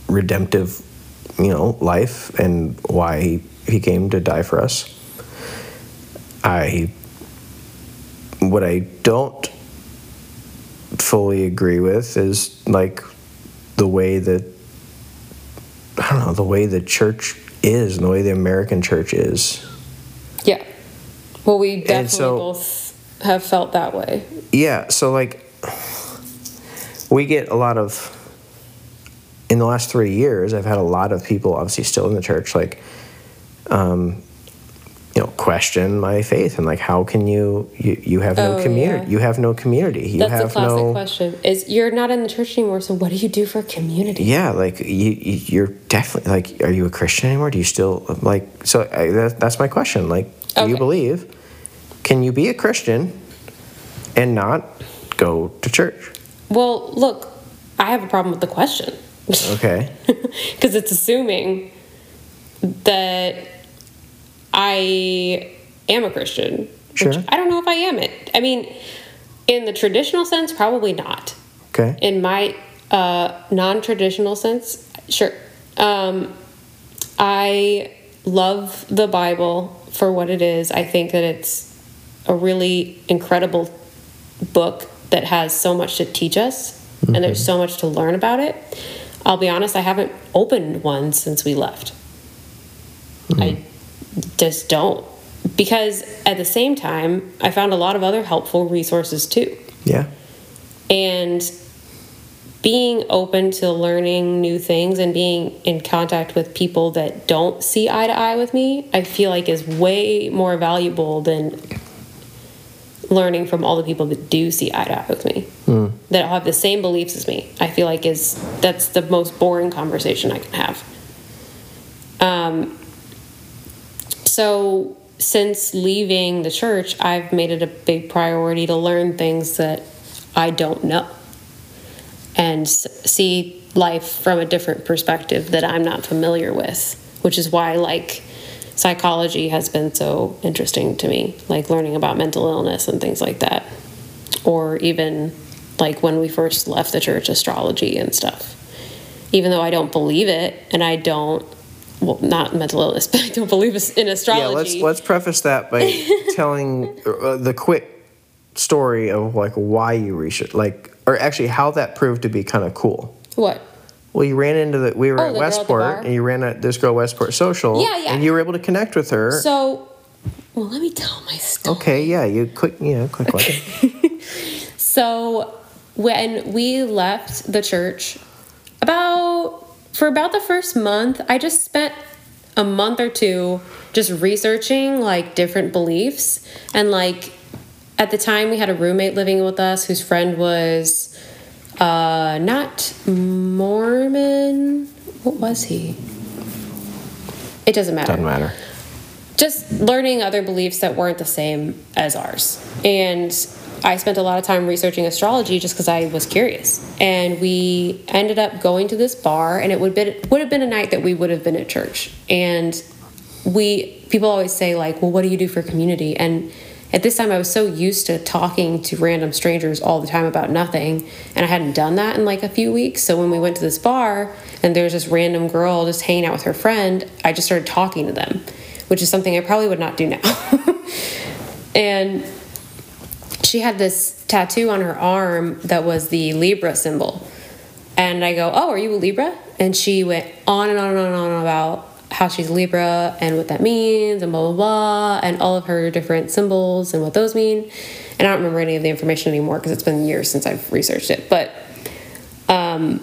redemptive, you know, life and why he, he came to die for us. I what I don't fully agree with is like the way that I don't know, the way the church is and the way the American church is. Yeah. Well, we definitely so- both have felt that way. Yeah, so like we get a lot of in the last three years, I've had a lot of people obviously still in the church like um you know question my faith and like how can you you, you have no Oh, community yeah. you have no community you That's have the classic no question. Is you're not in the church anymore, so what do you do for community? yeah like you, you you're definitely like are you a christian anymore do you still like so I, that, that's my question like do you believe can you be a christian and not go to church Well, look, I have a problem with the question okay because it's assuming that I am a Christian. Sure. Which I don't know if I am it. I mean, in the traditional sense, probably not. okay In my uh, non traditional sense, sure. Um, I love the Bible for what it is. I think that it's a really incredible book that has so much to teach us, and there's so much to learn about it. I'll be honest, I haven't opened one since we left. I just don't. Because at the same time, I found a lot of other helpful resources too. yeah And being open to learning new things and being in contact with people that don't see eye to eye with me, I feel like is way more valuable than learning from all the people that do see eye to eye with me, that have the same beliefs as me. I feel like is that's the most boring conversation I can have. Um, so since leaving the church, I've made it a big priority to learn things that I don't know and see life from a different perspective that I'm not familiar with, which is why like psychology has been so interesting to me, like learning about mental illness and things like that. Or even like when we first left the church, astrology and stuff. Even though I don't believe it and I don't well, not mental illness, but I don't believe in astrology. Yeah, let's let's preface that by telling uh, the quick story of like why you research, like, or actually how that proved to be kind of cool. what? Well, you ran into the we were Oh, at the girl at Westport, and you ran at this girl Westport Social. Yeah, yeah. And you were able to connect with her. So, well, let me tell my story. okay, yeah, you quick, you know, quick, quick. So when we left the church, about for about the first month, I just spent a month or two just researching like different beliefs and like at the time we had a roommate living with us whose friend was uh not Mormon. What was he? It doesn't matter Doesn't matter. just learning other beliefs that weren't the same as ours. And I spent a lot of time researching astrology just because I was curious. And we ended up going to this bar, and it would been would have been a night that we would have been at church. And we people always say like, "Well, what do you do for community?" And at this time, I was so used to talking to random strangers all the time about nothing, and I hadn't done that in like a few weeks. So when we went to this bar, and there's this random girl just hanging out with her friend, I just started talking to them, which is something I probably would not do now. and she had this tattoo on her arm that was the Libra symbol. And I go, Oh, are you a Libra? And she went on and on and on and on about how she's Libra and what that means and blah, blah, blah, and all of her different symbols and what those mean. And I don't remember any of the information anymore because it's been years since I've researched it. But um,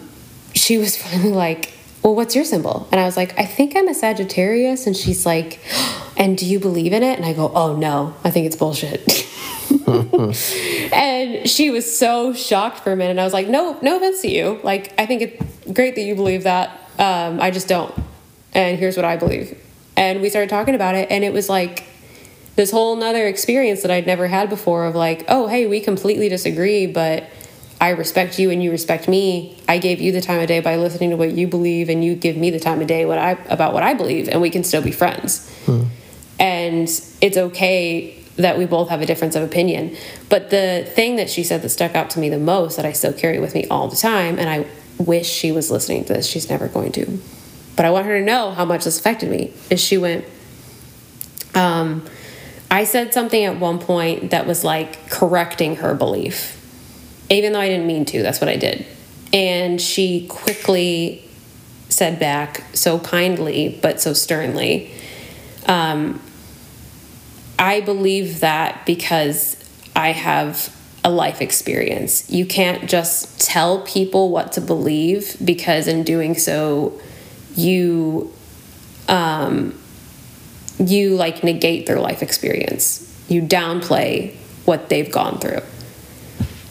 she was finally like, Well, what's your symbol? And I was like, I think I'm a Sagittarius. And she's like, And do you believe in it? And I go, Oh, no, I think it's bullshit. and she was so shocked for a minute. I was like, no, no offense to you. Like, I think it's great that you believe that. Um, I just don't. And here's what I believe. And we started talking about it, and it was like this whole nother experience that I'd never had before of like, oh, hey, we completely disagree, but I respect you and you respect me. I gave you the time of day by listening to what you believe, and you give me the time of day what I about what I believe, and we can still be friends. And it's okay that we both have a difference of opinion. But the thing that she said that stuck out to me the most that I still carry with me all the time, and I wish she was listening to this, she's never going to. But I want her to know how much this affected me. Is she went, um, I said something at one point that was like correcting her belief, even though I didn't mean to. That's what I did. And she quickly said back, so kindly, but so sternly, um, I believe that because I have a life experience. You can't just tell people what to believe because in doing so, you um, you like negate their life experience. You downplay what they've gone through.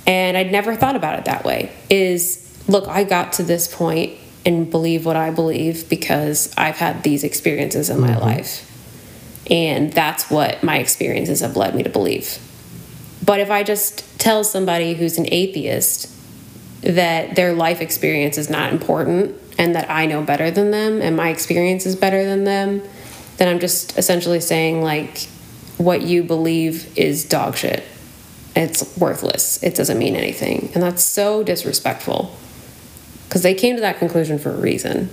And I'd never thought about it that way. Is look, I got to this point and believe what I believe because I've had these experiences in my life. And that's what my experiences have led me to believe. But if I just tell somebody who's an atheist that their life experience is not important and that I know better than them and my experience is better than them, then I'm just essentially saying, like, what you believe is dog shit. It's worthless. It doesn't mean anything. And that's so disrespectful because they came to that conclusion for a reason.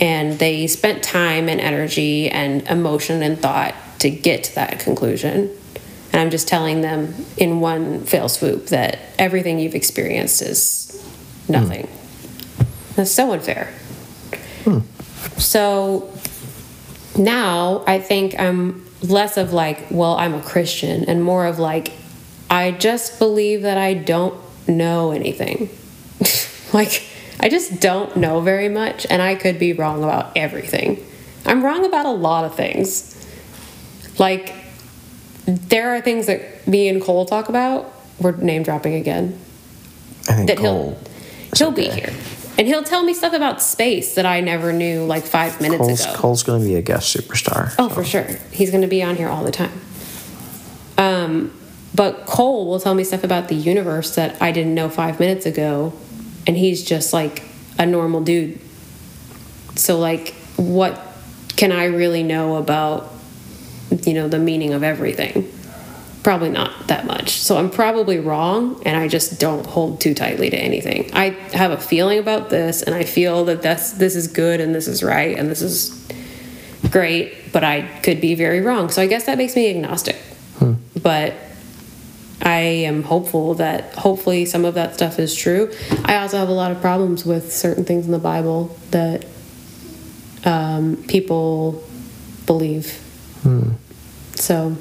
And they spent time and energy and emotion and thought to get to that conclusion. And I'm just telling them in one fell swoop that everything you've experienced is nothing. Hmm. That's so unfair. Hmm. So now I think I'm less of like, well, I'm a Christian, and more of like, I just believe that I don't know anything. like, I just don't know very much, and I could be wrong about everything. I'm wrong about a lot of things. Like, there are things that me and Cole talk about. We're name dropping again. I think That Cole. he'll he'll be here, and he'll tell me stuff about space that I never knew like five minutes Cole's, ago. Cole's going to be a guest superstar. Oh, for sure. He's going to be on here all the time. Um, but Cole will tell me stuff about the universe that I didn't know five minutes ago, and he's just like a normal dude. So, like, what can I really know about, you know, the meaning of everything? Probably not that much. So, I'm probably wrong, and I just don't hold too tightly to anything. I have a feeling about this, and I feel that that's, this is good, and this is right, and this is great, but I could be very wrong. So I guess that makes me agnostic. Hmm. But I am hopeful that hopefully some of that stuff is true. I also have a lot of problems with certain things in the Bible that um, people believe. So,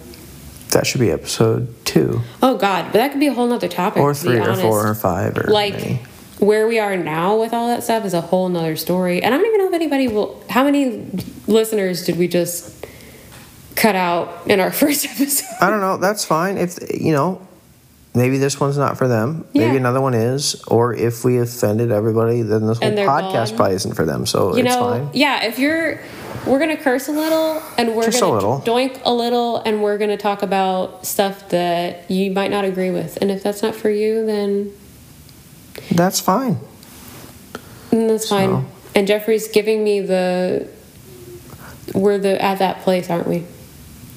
That should be episode two. Oh God, but that could be a whole nother topic. or three, or four, or five, or like many. where we are now with all that stuff is a whole nother story and i don't even know if anybody will how many listeners did we just cut out in our first episode I don't know. That's fine. If you know, maybe this one's not for them. Yeah. Maybe another one is. Or if we offended everybody, then this whole podcast gone. probably isn't for them. So you it's know fine. yeah if you're we're gonna curse a little and we're Just gonna little. doink a little and we're gonna talk about stuff that you might not agree with and if that's not for you then That's fine. then that's fine So- and jeffrey's giving me the we're the at that place aren't we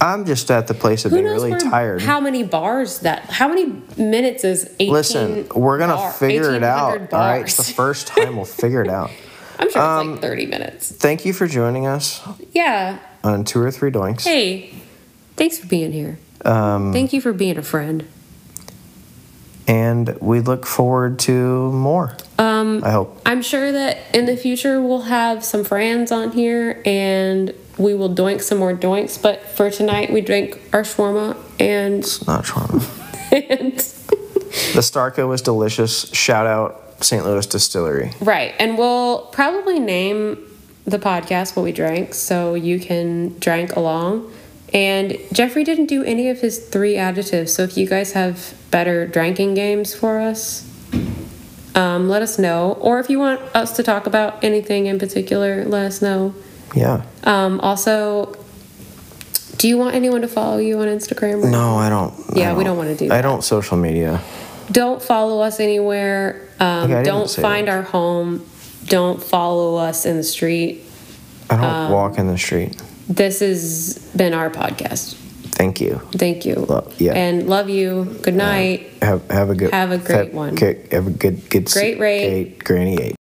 I'm just at the place of Who being knows really where- tired. How many bars that? How many minutes is 18? Listen, we're gonna bar- figure it out. 1800 All right, it's bars? the first time we'll figure it out. I'm sure it's Um, like 30 minutes. Thank you for joining us Yeah. on two or three doinks. Hey, thanks for being here. Um, Thank you for being a friend. and we look forward to more. Um, I hope. I'm sure that in the future we'll have some friends on here and we will doink some more doinks. But for tonight, we drank our shawarma and It's not trauma. and the Starco was delicious. Shout out St. Louis Distillery. right. And we'll probably name the podcast what we drank so you can drink along. And Jeffrey didn't do any of his three adjectives. So if you guys have better drinking games for us, um, let us know. Or if you want us to talk about anything in particular, let us know. Yeah. Um, also, do you want anyone to follow you on Instagram? No, I don't. I Yeah, we don't wanna do I that. don't social media. Don't follow us anywhere. Um, Okay, don't find that. our home. Don't follow us in the street. I don't Um, walk in the street. This has been our podcast. Thank you. Thank you. Yeah. And love you. Good night. Have have a good Have a great have- one. Have a good good good Great rate. Granny eight.